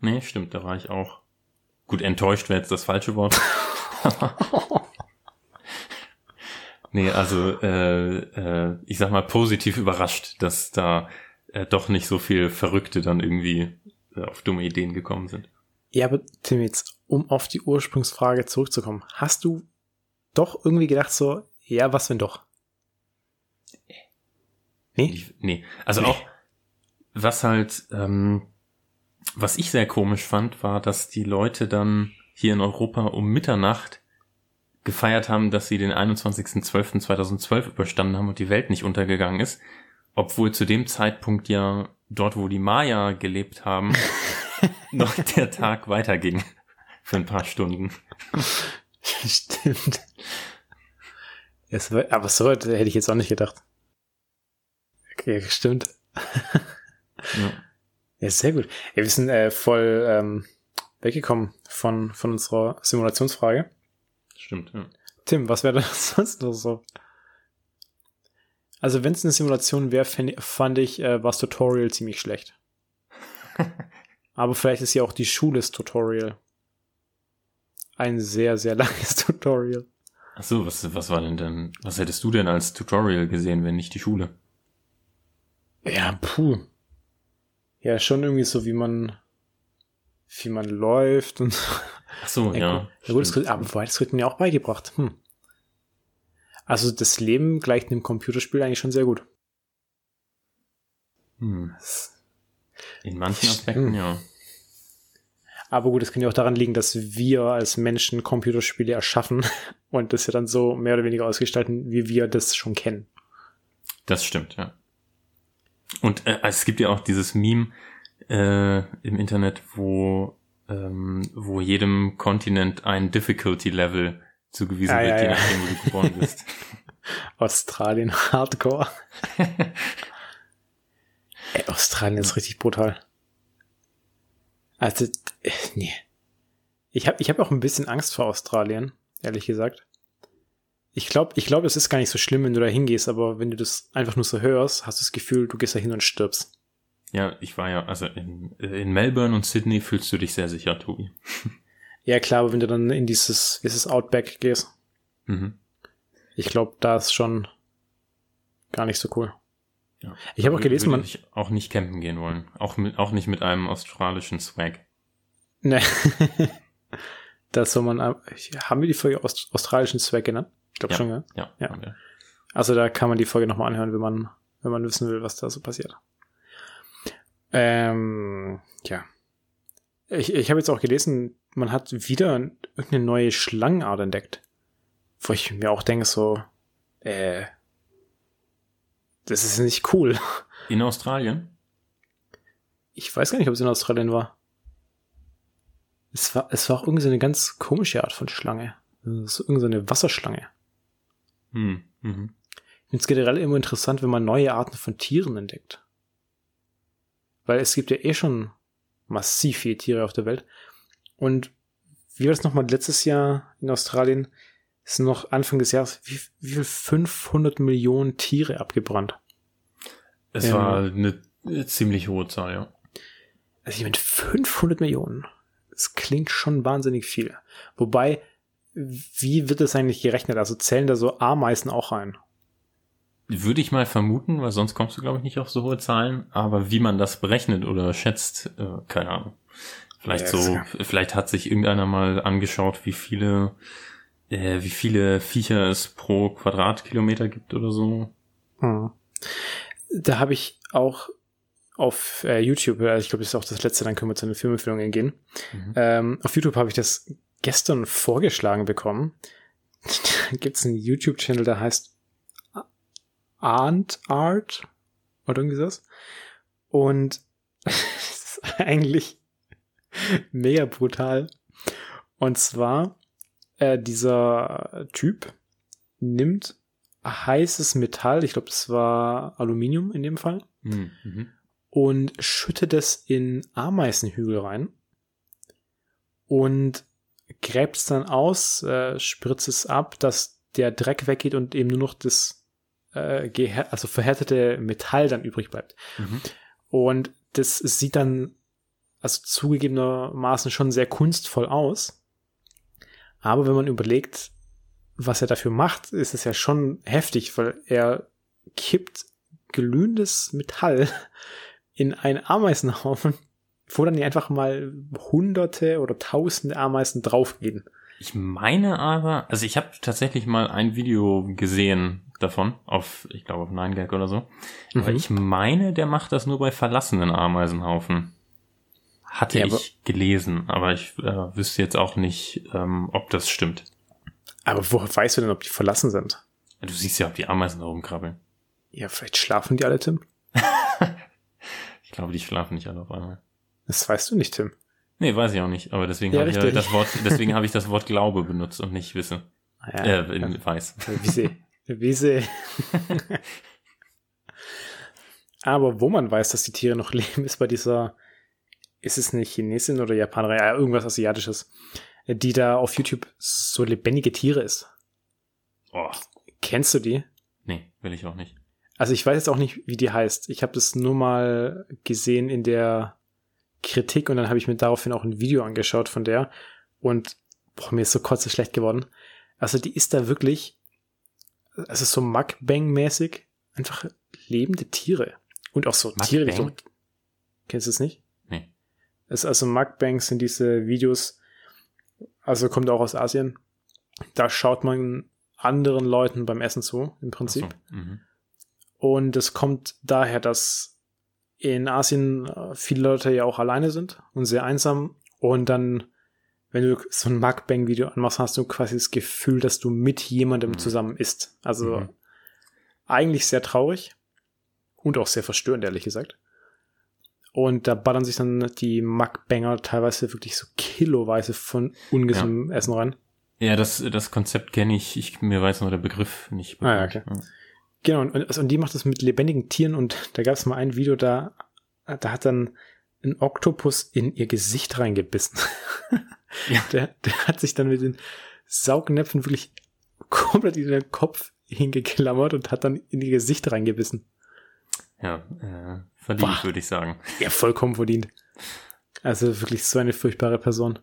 Nee, stimmt, da war ich auch Gut, enttäuscht wäre jetzt das falsche Wort. nee, also äh, äh, ich sag mal positiv überrascht, dass da äh, doch nicht so viel Verrückte dann irgendwie äh, auf dumme Ideen gekommen sind. Ja, aber Tim, jetzt, um auf die Ursprungsfrage zurückzukommen, hast du doch irgendwie gedacht so, ja, was wenn doch? Nee? nee. Also nee. auch, was halt, ähm, Was ich sehr komisch fand, war, dass die Leute dann hier in Europa um Mitternacht gefeiert haben, dass sie den 21.12.2012 überstanden haben und die Welt nicht untergegangen ist, obwohl zu dem Zeitpunkt ja dort, wo die Maya gelebt haben, noch der Tag weiterging für ein paar Stunden. Stimmt. aber so hätte ich jetzt auch nicht gedacht. Okay, stimmt. ja. Ja, sehr gut. wir sind äh, voll ähm, weggekommen von, von unserer Simulationsfrage. Stimmt, ja. Tim, was wäre das sonst noch so? Also, wenn es eine Simulation wäre, fand ich, äh, war das Tutorial ziemlich schlecht. Aber vielleicht ist ja auch die Schule das Tutorial. Ein sehr, sehr langes Tutorial. Ach so, was, was war denn denn, was hättest du denn als Tutorial gesehen, wenn nicht die Schule? Ja, puh. Ja, schon irgendwie so, wie man, wie man läuft und. Ach so, ja. Ja, gut, das, aber wobei, das wird mir auch beigebracht. Hm. Also das Leben gleicht einem Computerspiel eigentlich schon sehr gut. Hm. In manchen Aspekten, hm. ja. Aber gut, es kann ja auch daran liegen, dass wir als Menschen Computerspiele erschaffen und das ja dann so mehr oder weniger ausgestalten, wie wir das schon kennen. Das stimmt, ja. Und äh, es gibt ja auch dieses Meme äh, im Internet, wo ähm, wo jedem Kontinent ein Difficulty Level zugewiesen ah, wird, ja, je nachdem, wo du geboren bist. Australien Hardcore. Ey, Australien ist richtig brutal. Also, äh, nee. Ich habe ich hab auch ein bisschen Angst vor Australien, ehrlich gesagt. Ich glaube, ich glaub, es ist gar nicht so schlimm, wenn du da hingehst, aber wenn du das einfach nur so hörst, hast du das Gefühl, du gehst da hin und stirbst. Ja, ich war ja, also in, in Melbourne und Sydney fühlst du dich sehr sicher, Tobi. Ja, klar, aber wenn du dann in dieses, dieses Outback gehst. Mhm. Ich glaube, da ist schon gar nicht so cool. Ja. Ich habe auch gelesen, man ich auch nicht campen gehen wollen, auch mit, auch nicht mit einem australischen Swag. Ne. das soll man haben wir die Folge Aust australischen Swag genannt? Ich glaube ja. schon, ja. Ja. ja. Okay. Also da kann man die Folge nochmal anhören, wenn man wenn man wissen will, was da so passiert. Ähm, ja. Ich, ich habe jetzt auch gelesen, man hat wieder irgendeine neue Schlangenart entdeckt. Wo ich mir auch denke, so, äh, das ist nicht cool. In Australien? Ich weiß gar nicht, ob es in Australien war. Es war, es war auch irgendwie so eine ganz komische Art von Schlange. So irgendwie so eine Wasserschlange. Hm. Mhm. Ich finde es generell immer interessant, wenn man neue Arten von Tieren entdeckt. Weil es gibt ja eh schon massiv viele Tiere auf der Welt. Und wie war das nochmal letztes Jahr in Australien? Es sind noch Anfang des Jahres, wie, wie viel 500 Millionen Tiere abgebrannt. Es ähm, war eine, eine ziemlich hohe Zahl, ja. Also ich meine, 500 Millionen. Das klingt schon wahnsinnig viel. Wobei, wie wird das eigentlich gerechnet? Also zählen da so Ameisen auch rein? Würde ich mal vermuten, weil sonst kommst du, glaube ich, nicht auf so hohe Zahlen. Aber wie man das berechnet oder schätzt, äh, keine Ahnung. Vielleicht ja, so, vielleicht hat sich irgendeiner mal angeschaut, wie viele, äh, wie viele Viecher es pro Quadratkilometer gibt oder so. Hm. Da habe ich auch auf äh, YouTube, äh, ich glaube, das ist auch das letzte, dann können wir zu den Filmempfehlungen gehen. Mhm. Ähm, auf YouTube habe ich das gestern vorgeschlagen bekommen. da gibt's einen YouTube-Channel, der heißt Ant Art oder irgendwie sowas. Und das ist eigentlich mega brutal. Und zwar, äh, dieser Typ nimmt heißes Metall, ich glaube, das war Aluminium in dem Fall, hm, mhm. und schüttet es in Ameisenhügel rein und gräbt es dann aus, äh, spritzt es ab, dass der Dreck weggeht und eben nur noch das äh, also verhärtete Metall dann übrig bleibt. Mhm. Und das sieht dann also zugegebenermaßen schon sehr kunstvoll aus. Aber wenn man überlegt, was er dafür macht, ist es ja schon heftig, weil er kippt glühendes Metall in einen Ameisenhaufen, wo dann einfach mal hunderte oder tausende Ameisen draufgehen. Ich meine aber, also ich habe tatsächlich mal ein Video gesehen davon, auf, ich glaube auf 9gag oder so. Mhm. Aber ich meine, der macht das nur bei verlassenen Ameisenhaufen. hatte Ja, ich gelesen, aber ich äh, wüsste jetzt auch nicht, ähm, ob das stimmt. Aber woher weißt du denn, ob die verlassen sind? Du siehst ja, ob die Ameisen da rumkrabbeln. Ja, vielleicht schlafen die alle, Tim. Ich glaube, die schlafen nicht alle auf einmal. Das weißt du nicht, Tim. Nee, weiß ich auch nicht, aber deswegen Ja, habe ich ja das Wort, deswegen habe ich das Wort Glaube benutzt und nicht Wisse. Ja, Äh, in, weiß. Wisse. Wisse. Aber wo man weiß, dass die Tiere noch leben, ist bei dieser, ist es eine Chinesin oder Japanerin, ja, irgendwas Asiatisches, die da auf YouTube so lebendige Tiere ist. Oh, Kennst du die? nee, will ich auch nicht. Also ich weiß jetzt auch nicht, wie die heißt. Ich habe das nur mal gesehen in der Kritik und dann habe ich mir daraufhin auch ein Video angeschaut von der und boah, mir ist so kurz schlecht geworden. Also die ist da wirklich, also so Mukbang-mäßig, einfach lebende Tiere. Und auch so Tiere, die Mukbang? kennst du es nicht? Nee. Es, also Mukbangs sind diese Videos, also kommt auch aus Asien. Da schaut man anderen Leuten beim Essen zu, im Prinzip. so, mhm. Und es kommt daher, dass in Asien äh, viele Leute ja auch alleine sind und sehr einsam. Und dann, wenn du so ein Mukbang-Video anmachst, hast du quasi das Gefühl, dass du mit jemandem Mhm. zusammen isst. Also Mhm. eigentlich sehr traurig und auch sehr verstörend, ehrlich gesagt. Und da ballern sich dann die Mukbanger teilweise wirklich so kiloweise von ungesundem Essen rein. Ja, das, das Konzept kenne ich. ich. Mir weiß nur der Begriff nicht. Ah, ja, okay. Genau, und, also, und die macht das mit lebendigen Tieren und da gab es mal ein Video, da, da hat dann ein Oktopus in ihr Gesicht reingebissen. Ja. Der, der hat sich dann mit den Saugnäpfen wirklich komplett in den Kopf hingeklammert und hat dann in ihr Gesicht reingebissen. Ja, äh, verdient, würde ich sagen. Ja, vollkommen verdient. Also wirklich so eine furchtbare Person.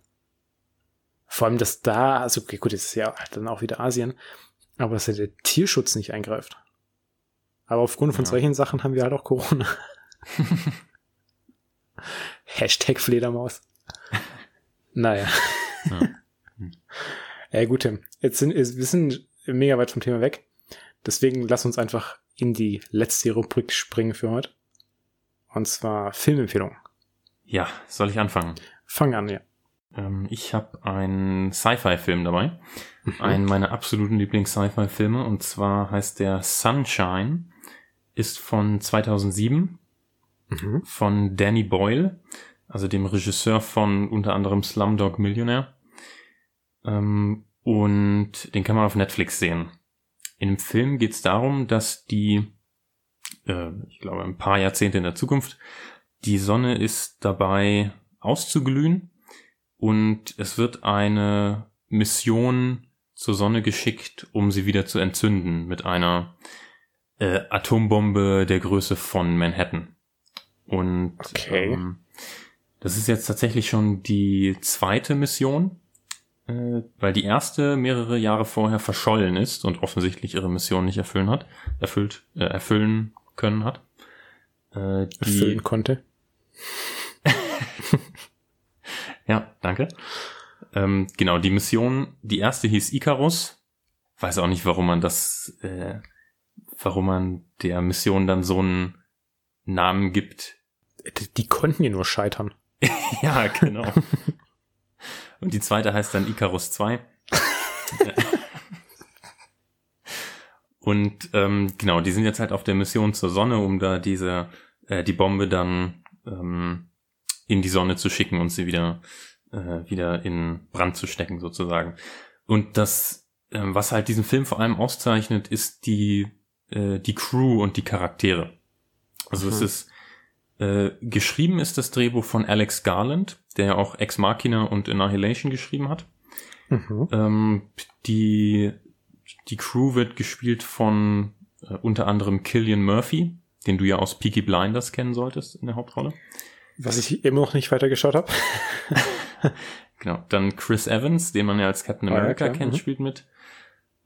Vor allem, dass da, also okay, gut, das ist ja dann auch wieder Asien, aber dass ja der Tierschutz nicht eingreift. Aber aufgrund von Ja. solchen Sachen haben wir halt auch Corona. Hashtag Fledermaus. naja. Ja. Ja, gut, Tim. Jetzt sind, wir sind mega weit vom Thema weg. Deswegen lass uns einfach in die letzte Rubrik springen für heute. Und zwar Filmempfehlungen. Ja, soll ich anfangen? Fang an, ja. Ähm, ich habe einen Sci-Fi-Film dabei. Mhm. Einen meiner absoluten Lieblings-Sci-Fi-Filme. Und zwar heißt der Sunshine. Ist von 2007 Mhm. von Danny Boyle, also dem Regisseur von unter anderem Slumdog Millionaire. Ähm, und den kann man auf Netflix sehen. In dem Film geht es darum, dass die, äh, ich glaube, ein paar Jahrzehnte in der Zukunft, die Sonne ist dabei auszuglühen und es wird eine Mission zur Sonne geschickt, um sie wieder zu entzünden mit einer äh, Atombombe der Größe von Manhattan. Und Okay. ähm, das ist jetzt tatsächlich schon die zweite Mission, äh, weil die erste mehrere Jahre vorher verschollen ist und offensichtlich ihre Mission nicht erfüllen hat, erfüllt, äh, erfüllen können hat. Äh, die, Erfüllen konnte. Ja, danke. Ähm, genau, die Mission, die erste hieß Icarus. Weiß auch nicht, warum man das, äh, warum man der Mission dann so einen Namen gibt. Die, konnten ja nur scheitern. ja, genau. Und die zweite heißt dann Icarus 2. Und ähm, genau, die sind jetzt halt auf der Mission zur Sonne, um da diese äh, die Bombe dann ähm, in die Sonne zu schicken und sie wieder äh, wieder in Brand zu stecken sozusagen. Und das, ähm, was halt diesen Film vor allem auszeichnet, ist die äh, die Crew und die Charaktere. Also es Mhm. ist äh, geschrieben ist das Drehbuch von Alex Garland, der auch Ex Machina und Annihilation geschrieben hat. Mhm. Ähm, die, die Crew wird gespielt von äh, unter anderem Killian Murphy, den du ja aus Peaky Blinders kennen solltest in der Hauptrolle. Was ich immer noch nicht weitergeschaut habe. Genau. Dann Chris Evans, den man ja als Captain Ah, ja, America klar. kennt, Mhm. spielt mit.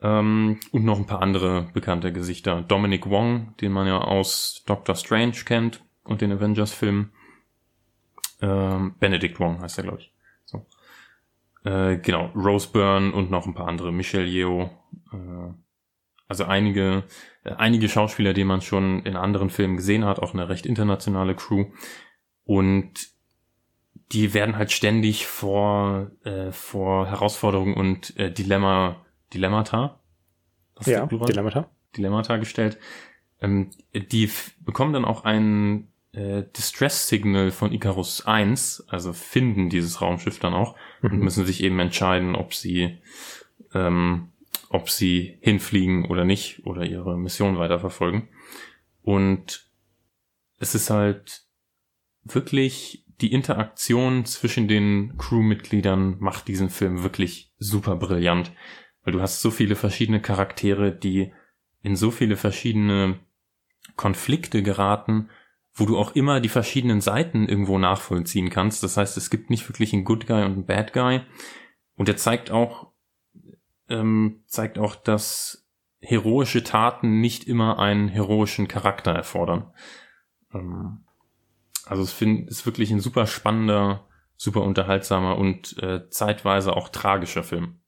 Ähm, und noch ein paar andere bekannte Gesichter. Dominic Wong, den man ja aus Doctor Strange kennt und den Avengers-Filmen. Ähm, Benedict Wong heißt er, glaube ich. So. Äh, genau, Rose Byrne und noch ein paar andere. Michelle Yeoh. Äh, also einige, äh, einige Schauspieler, die man schon in anderen Filmen gesehen hat, auch eine recht internationale Crew. Und die werden halt ständig vor, äh, vor Herausforderungen und äh, Dilemma, Dilemmata. Ja, Dilemmata. Dilemmata gestellt. Ähm, die bekommen dann auch ein äh, Distress-Signal von Icarus 1, also finden dieses Raumschiff dann auch mhm. und müssen sich eben entscheiden, ob sie ähm, ob sie hinfliegen oder nicht oder ihre Mission weiterverfolgen. Und es ist halt wirklich die Interaktion zwischen den Crewmitgliedern macht diesen Film wirklich super brillant, weil du hast so viele verschiedene Charaktere, die in so viele verschiedene Konflikte geraten, wo du auch immer die verschiedenen Seiten irgendwo nachvollziehen kannst. Das heißt, es gibt nicht wirklich einen Good Guy und einen Bad Guy. Und er zeigt auch, ähm, zeigt auch, dass heroische Taten nicht immer einen heroischen Charakter erfordern. Ähm, also es find, ist wirklich ein super spannender, super unterhaltsamer und äh, zeitweise auch tragischer Film.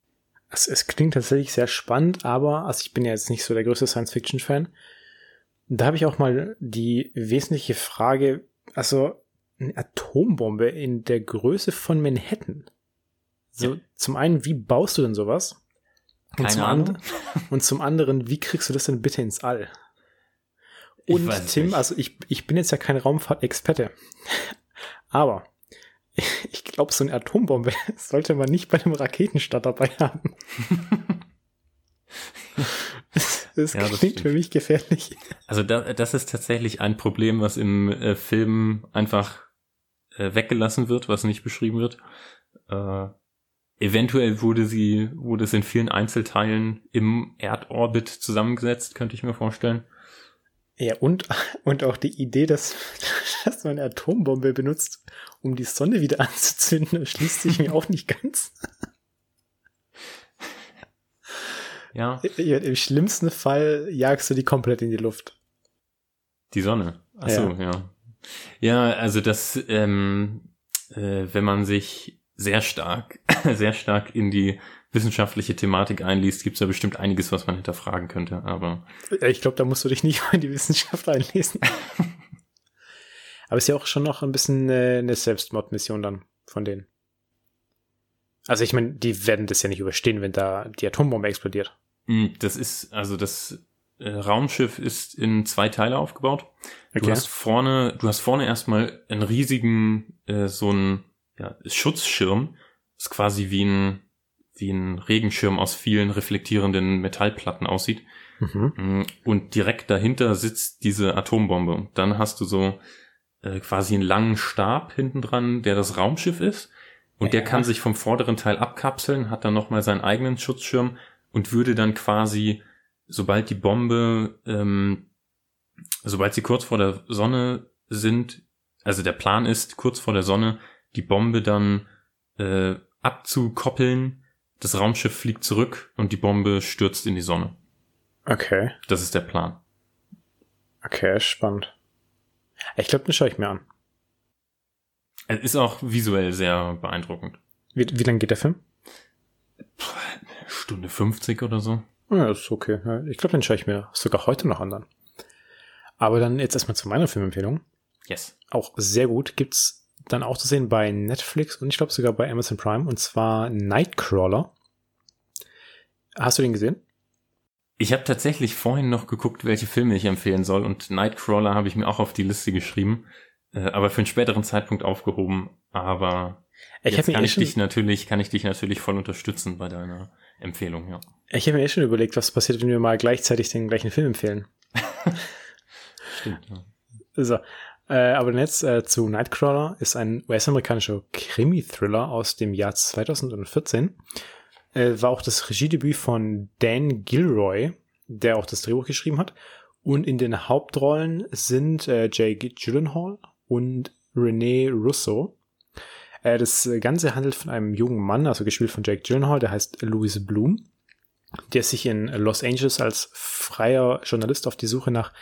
Es, es klingt tatsächlich sehr spannend, aber also ich bin ja jetzt nicht so der größte Science-Fiction-Fan. Da habe ich auch mal die wesentliche Frage, also eine Atombombe in der Größe von Manhattan. So, ja. zum einen, wie baust du denn sowas? Und zum, and und zum anderen, wie kriegst du das denn bitte ins All? Und Tim, nicht. also ich, ich bin jetzt ja kein Raumfahrtexperte, aber ich glaube, so eine Atombombe sollte man nicht bei einem Raketenstart dabei haben. das, das ja, klingt das für mich gefährlich. Also da, das ist tatsächlich ein Problem, was im äh, Film einfach äh, weggelassen wird, was nicht beschrieben wird. Äh, Eventuell wurde sie, wurde es in vielen Einzelteilen im Erdorbit zusammengesetzt, könnte ich mir vorstellen. Ja, und, und auch die Idee, dass, dass man eine Atombombe benutzt, um die Sonne wieder anzuzünden, schließt sich mir auch nicht ganz. Ja. Im schlimmsten Fall jagst du die komplett in die Luft. Die Sonne. Achso, ja. ja. Ja, also das, ähm, äh, wenn man sich sehr stark, sehr stark in die wissenschaftliche Thematik einliest, gibt es da bestimmt einiges, was man hinterfragen könnte, aber. Ich glaube, da musst du dich nicht in die Wissenschaft einlesen. aber es ist ja auch schon noch ein bisschen äh, eine Selbstmordmission dann von denen. Also ich meine, die werden das ja nicht überstehen, wenn da die Atombombe explodiert. Hm, das ist, also das äh, Raumschiff ist in zwei Teile aufgebaut. Du okay. hast vorne, du hast vorne erstmal einen riesigen, äh, so ein ja, Schutzschirm ist quasi wie ein, wie ein Regenschirm aus vielen reflektierenden Metallplatten aussieht. Mhm. Mm, und direkt dahinter sitzt diese Atombombe. Und dann hast du so äh, quasi einen langen Stab hinten dran, der das Raumschiff ist. Und ja. der kann sich vom vorderen Teil abkapseln, hat dann nochmal seinen eigenen Schutzschirm und würde dann quasi, sobald die Bombe, ähm, sobald sie kurz vor der Sonne sind, also der Plan ist, kurz vor der Sonne die Bombe dann äh, abzukoppeln. Das Raumschiff fliegt zurück und die Bombe stürzt in die Sonne. Okay. Das ist der Plan. Okay, spannend. Ich glaube, den schaue ich mir an. Es ist auch visuell sehr beeindruckend. Wie, wie lang geht der Film? Stunde 50 oder so. Ja, ist okay. Ich glaube, den schaue ich mir sogar heute noch an dann. Aber dann jetzt erstmal zu meiner Filmempfehlung. Yes. Auch sehr gut. Gibt's dann auch zu sehen bei Netflix und ich glaube sogar bei Amazon Prime und zwar Nightcrawler. Hast du den gesehen? Ich habe tatsächlich vorhin noch geguckt, welche Filme ich empfehlen soll und Nightcrawler habe ich mir auch auf die Liste geschrieben, äh, aber für einen späteren Zeitpunkt aufgehoben. Aber ich jetzt kann eh ich dich natürlich, kann ich dich natürlich voll unterstützen bei deiner Empfehlung, ja. Ich habe mir eh schon überlegt, was passiert, wenn wir mal gleichzeitig den gleichen Film empfehlen. Stimmt. Ja. So, äh, aber jetzt äh, zu Nightcrawler ist ein US-amerikanischer Krimi-Thriller aus dem Jahr 2014. Äh, war auch das Regiedebüt von Dan Gilroy, der auch das Drehbuch geschrieben hat. Und in den Hauptrollen sind äh, Jake Gyllenhaal und Renee Russo. Äh, das Ganze handelt von einem jungen Mann, also gespielt von Jake Gyllenhaal, der heißt Louis Bloom, der sich in Los Angeles als freier Journalist auf die Suche nach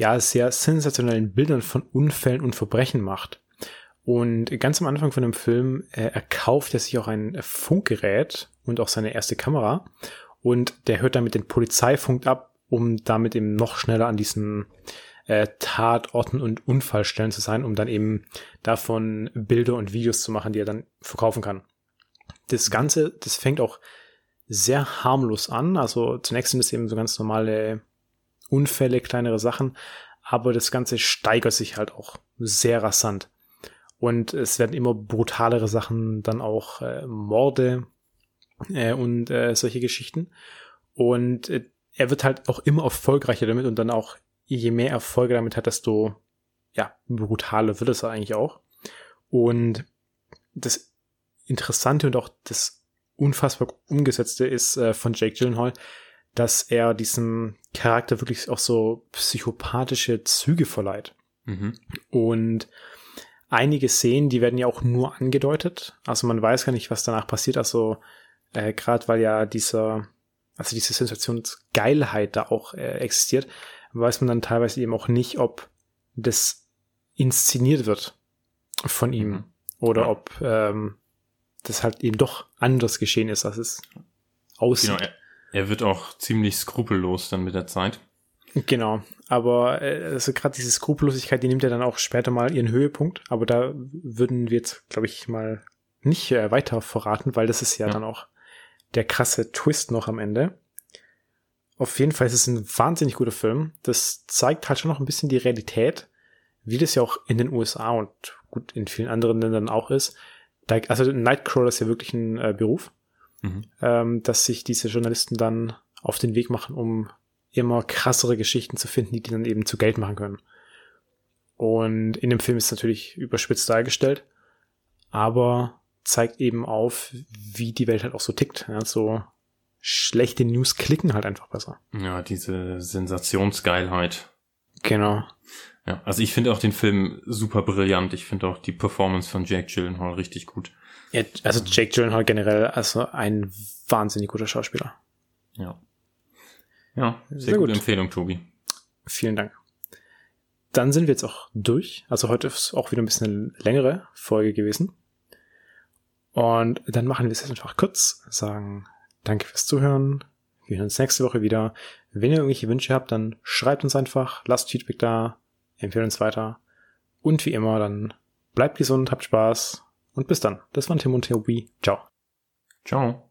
ja, sehr sensationellen Bildern von Unfällen und Verbrechen macht. Und ganz am Anfang von dem Film äh, erkauft er sich auch ein Funkgerät und auch seine erste Kamera. Und der hört damit den Polizeifunk ab, um damit eben noch schneller an diesen äh, Tatorten und Unfallstellen zu sein, um dann eben davon Bilder und Videos zu machen, die er dann verkaufen kann. Das Ganze, das fängt auch sehr harmlos an. Also zunächst sind es eben so ganz normale Unfälle, kleinere Sachen, aber das Ganze steigert sich halt auch sehr rasant. Und es werden immer brutalere Sachen, dann auch äh, Morde äh, und äh, solche Geschichten. Und äh, er wird halt auch immer erfolgreicher damit und dann auch, je mehr Erfolge damit hat, desto ja, brutaler wird es eigentlich auch. Und das Interessante und auch das unfassbar umgesetzte ist äh, von Jake Gyllenhaal, dass er diesem Charakter wirklich auch so psychopathische Züge verleiht. Mhm. Und einige Szenen, die werden ja auch nur angedeutet. Also man weiß gar nicht, was danach passiert. Also äh, gerade weil ja dieser, also diese Sensationsgeilheit da auch äh, existiert, weiß man dann teilweise eben auch nicht, ob das inszeniert wird von ihm mhm. oder ob ähm, das halt eben doch anders geschehen ist, als es aussieht. Genau, er, er wird auch ziemlich skrupellos dann mit der Zeit. Genau, aber äh, also gerade diese Skrupellosigkeit, die nimmt ja dann auch später mal ihren Höhepunkt, aber da würden wir jetzt, glaube ich, mal nicht äh, weiter verraten, weil das ist ja, ja, dann auch der krasse Twist noch am Ende. Auf jeden Fall ist es ein wahnsinnig guter Film. Das zeigt halt schon noch ein bisschen die Realität, wie das ja auch in den USA und gut in vielen anderen Ländern auch ist, also Nightcrawler ist ja wirklich ein äh, Beruf, mhm. ähm, dass sich diese Journalisten dann auf den Weg machen, um immer krassere Geschichten zu finden, die die dann eben zu Geld machen können. Und in dem Film ist es natürlich überspitzt dargestellt, aber zeigt eben auf, wie die Welt halt auch so tickt. Ja, so schlechte News klicken halt einfach besser. Ja, diese Sensationsgeilheit. Genau. Ja, also ich finde auch den Film super brillant. Ich finde auch die Performance von Jake Gyllenhaal richtig gut. Ja, also Jake Gyllenhaal generell, also ein wahnsinnig guter Schauspieler. Ja. Ja, sehr, sehr gute gut. Empfehlung, Tobi. Vielen Dank. Dann sind wir jetzt auch durch. Also heute ist auch wieder ein bisschen eine längere Folge gewesen. Und dann machen wir es jetzt einfach kurz, sagen Danke fürs Zuhören. Wir hören uns nächste Woche wieder. Wenn ihr irgendwelche Wünsche habt, dann schreibt uns einfach, lasst Feedback da, empfehlt uns weiter. Und wie immer, dann bleibt gesund, habt Spaß und bis dann. Das waren Tim und Tobi. Ciao. Ciao.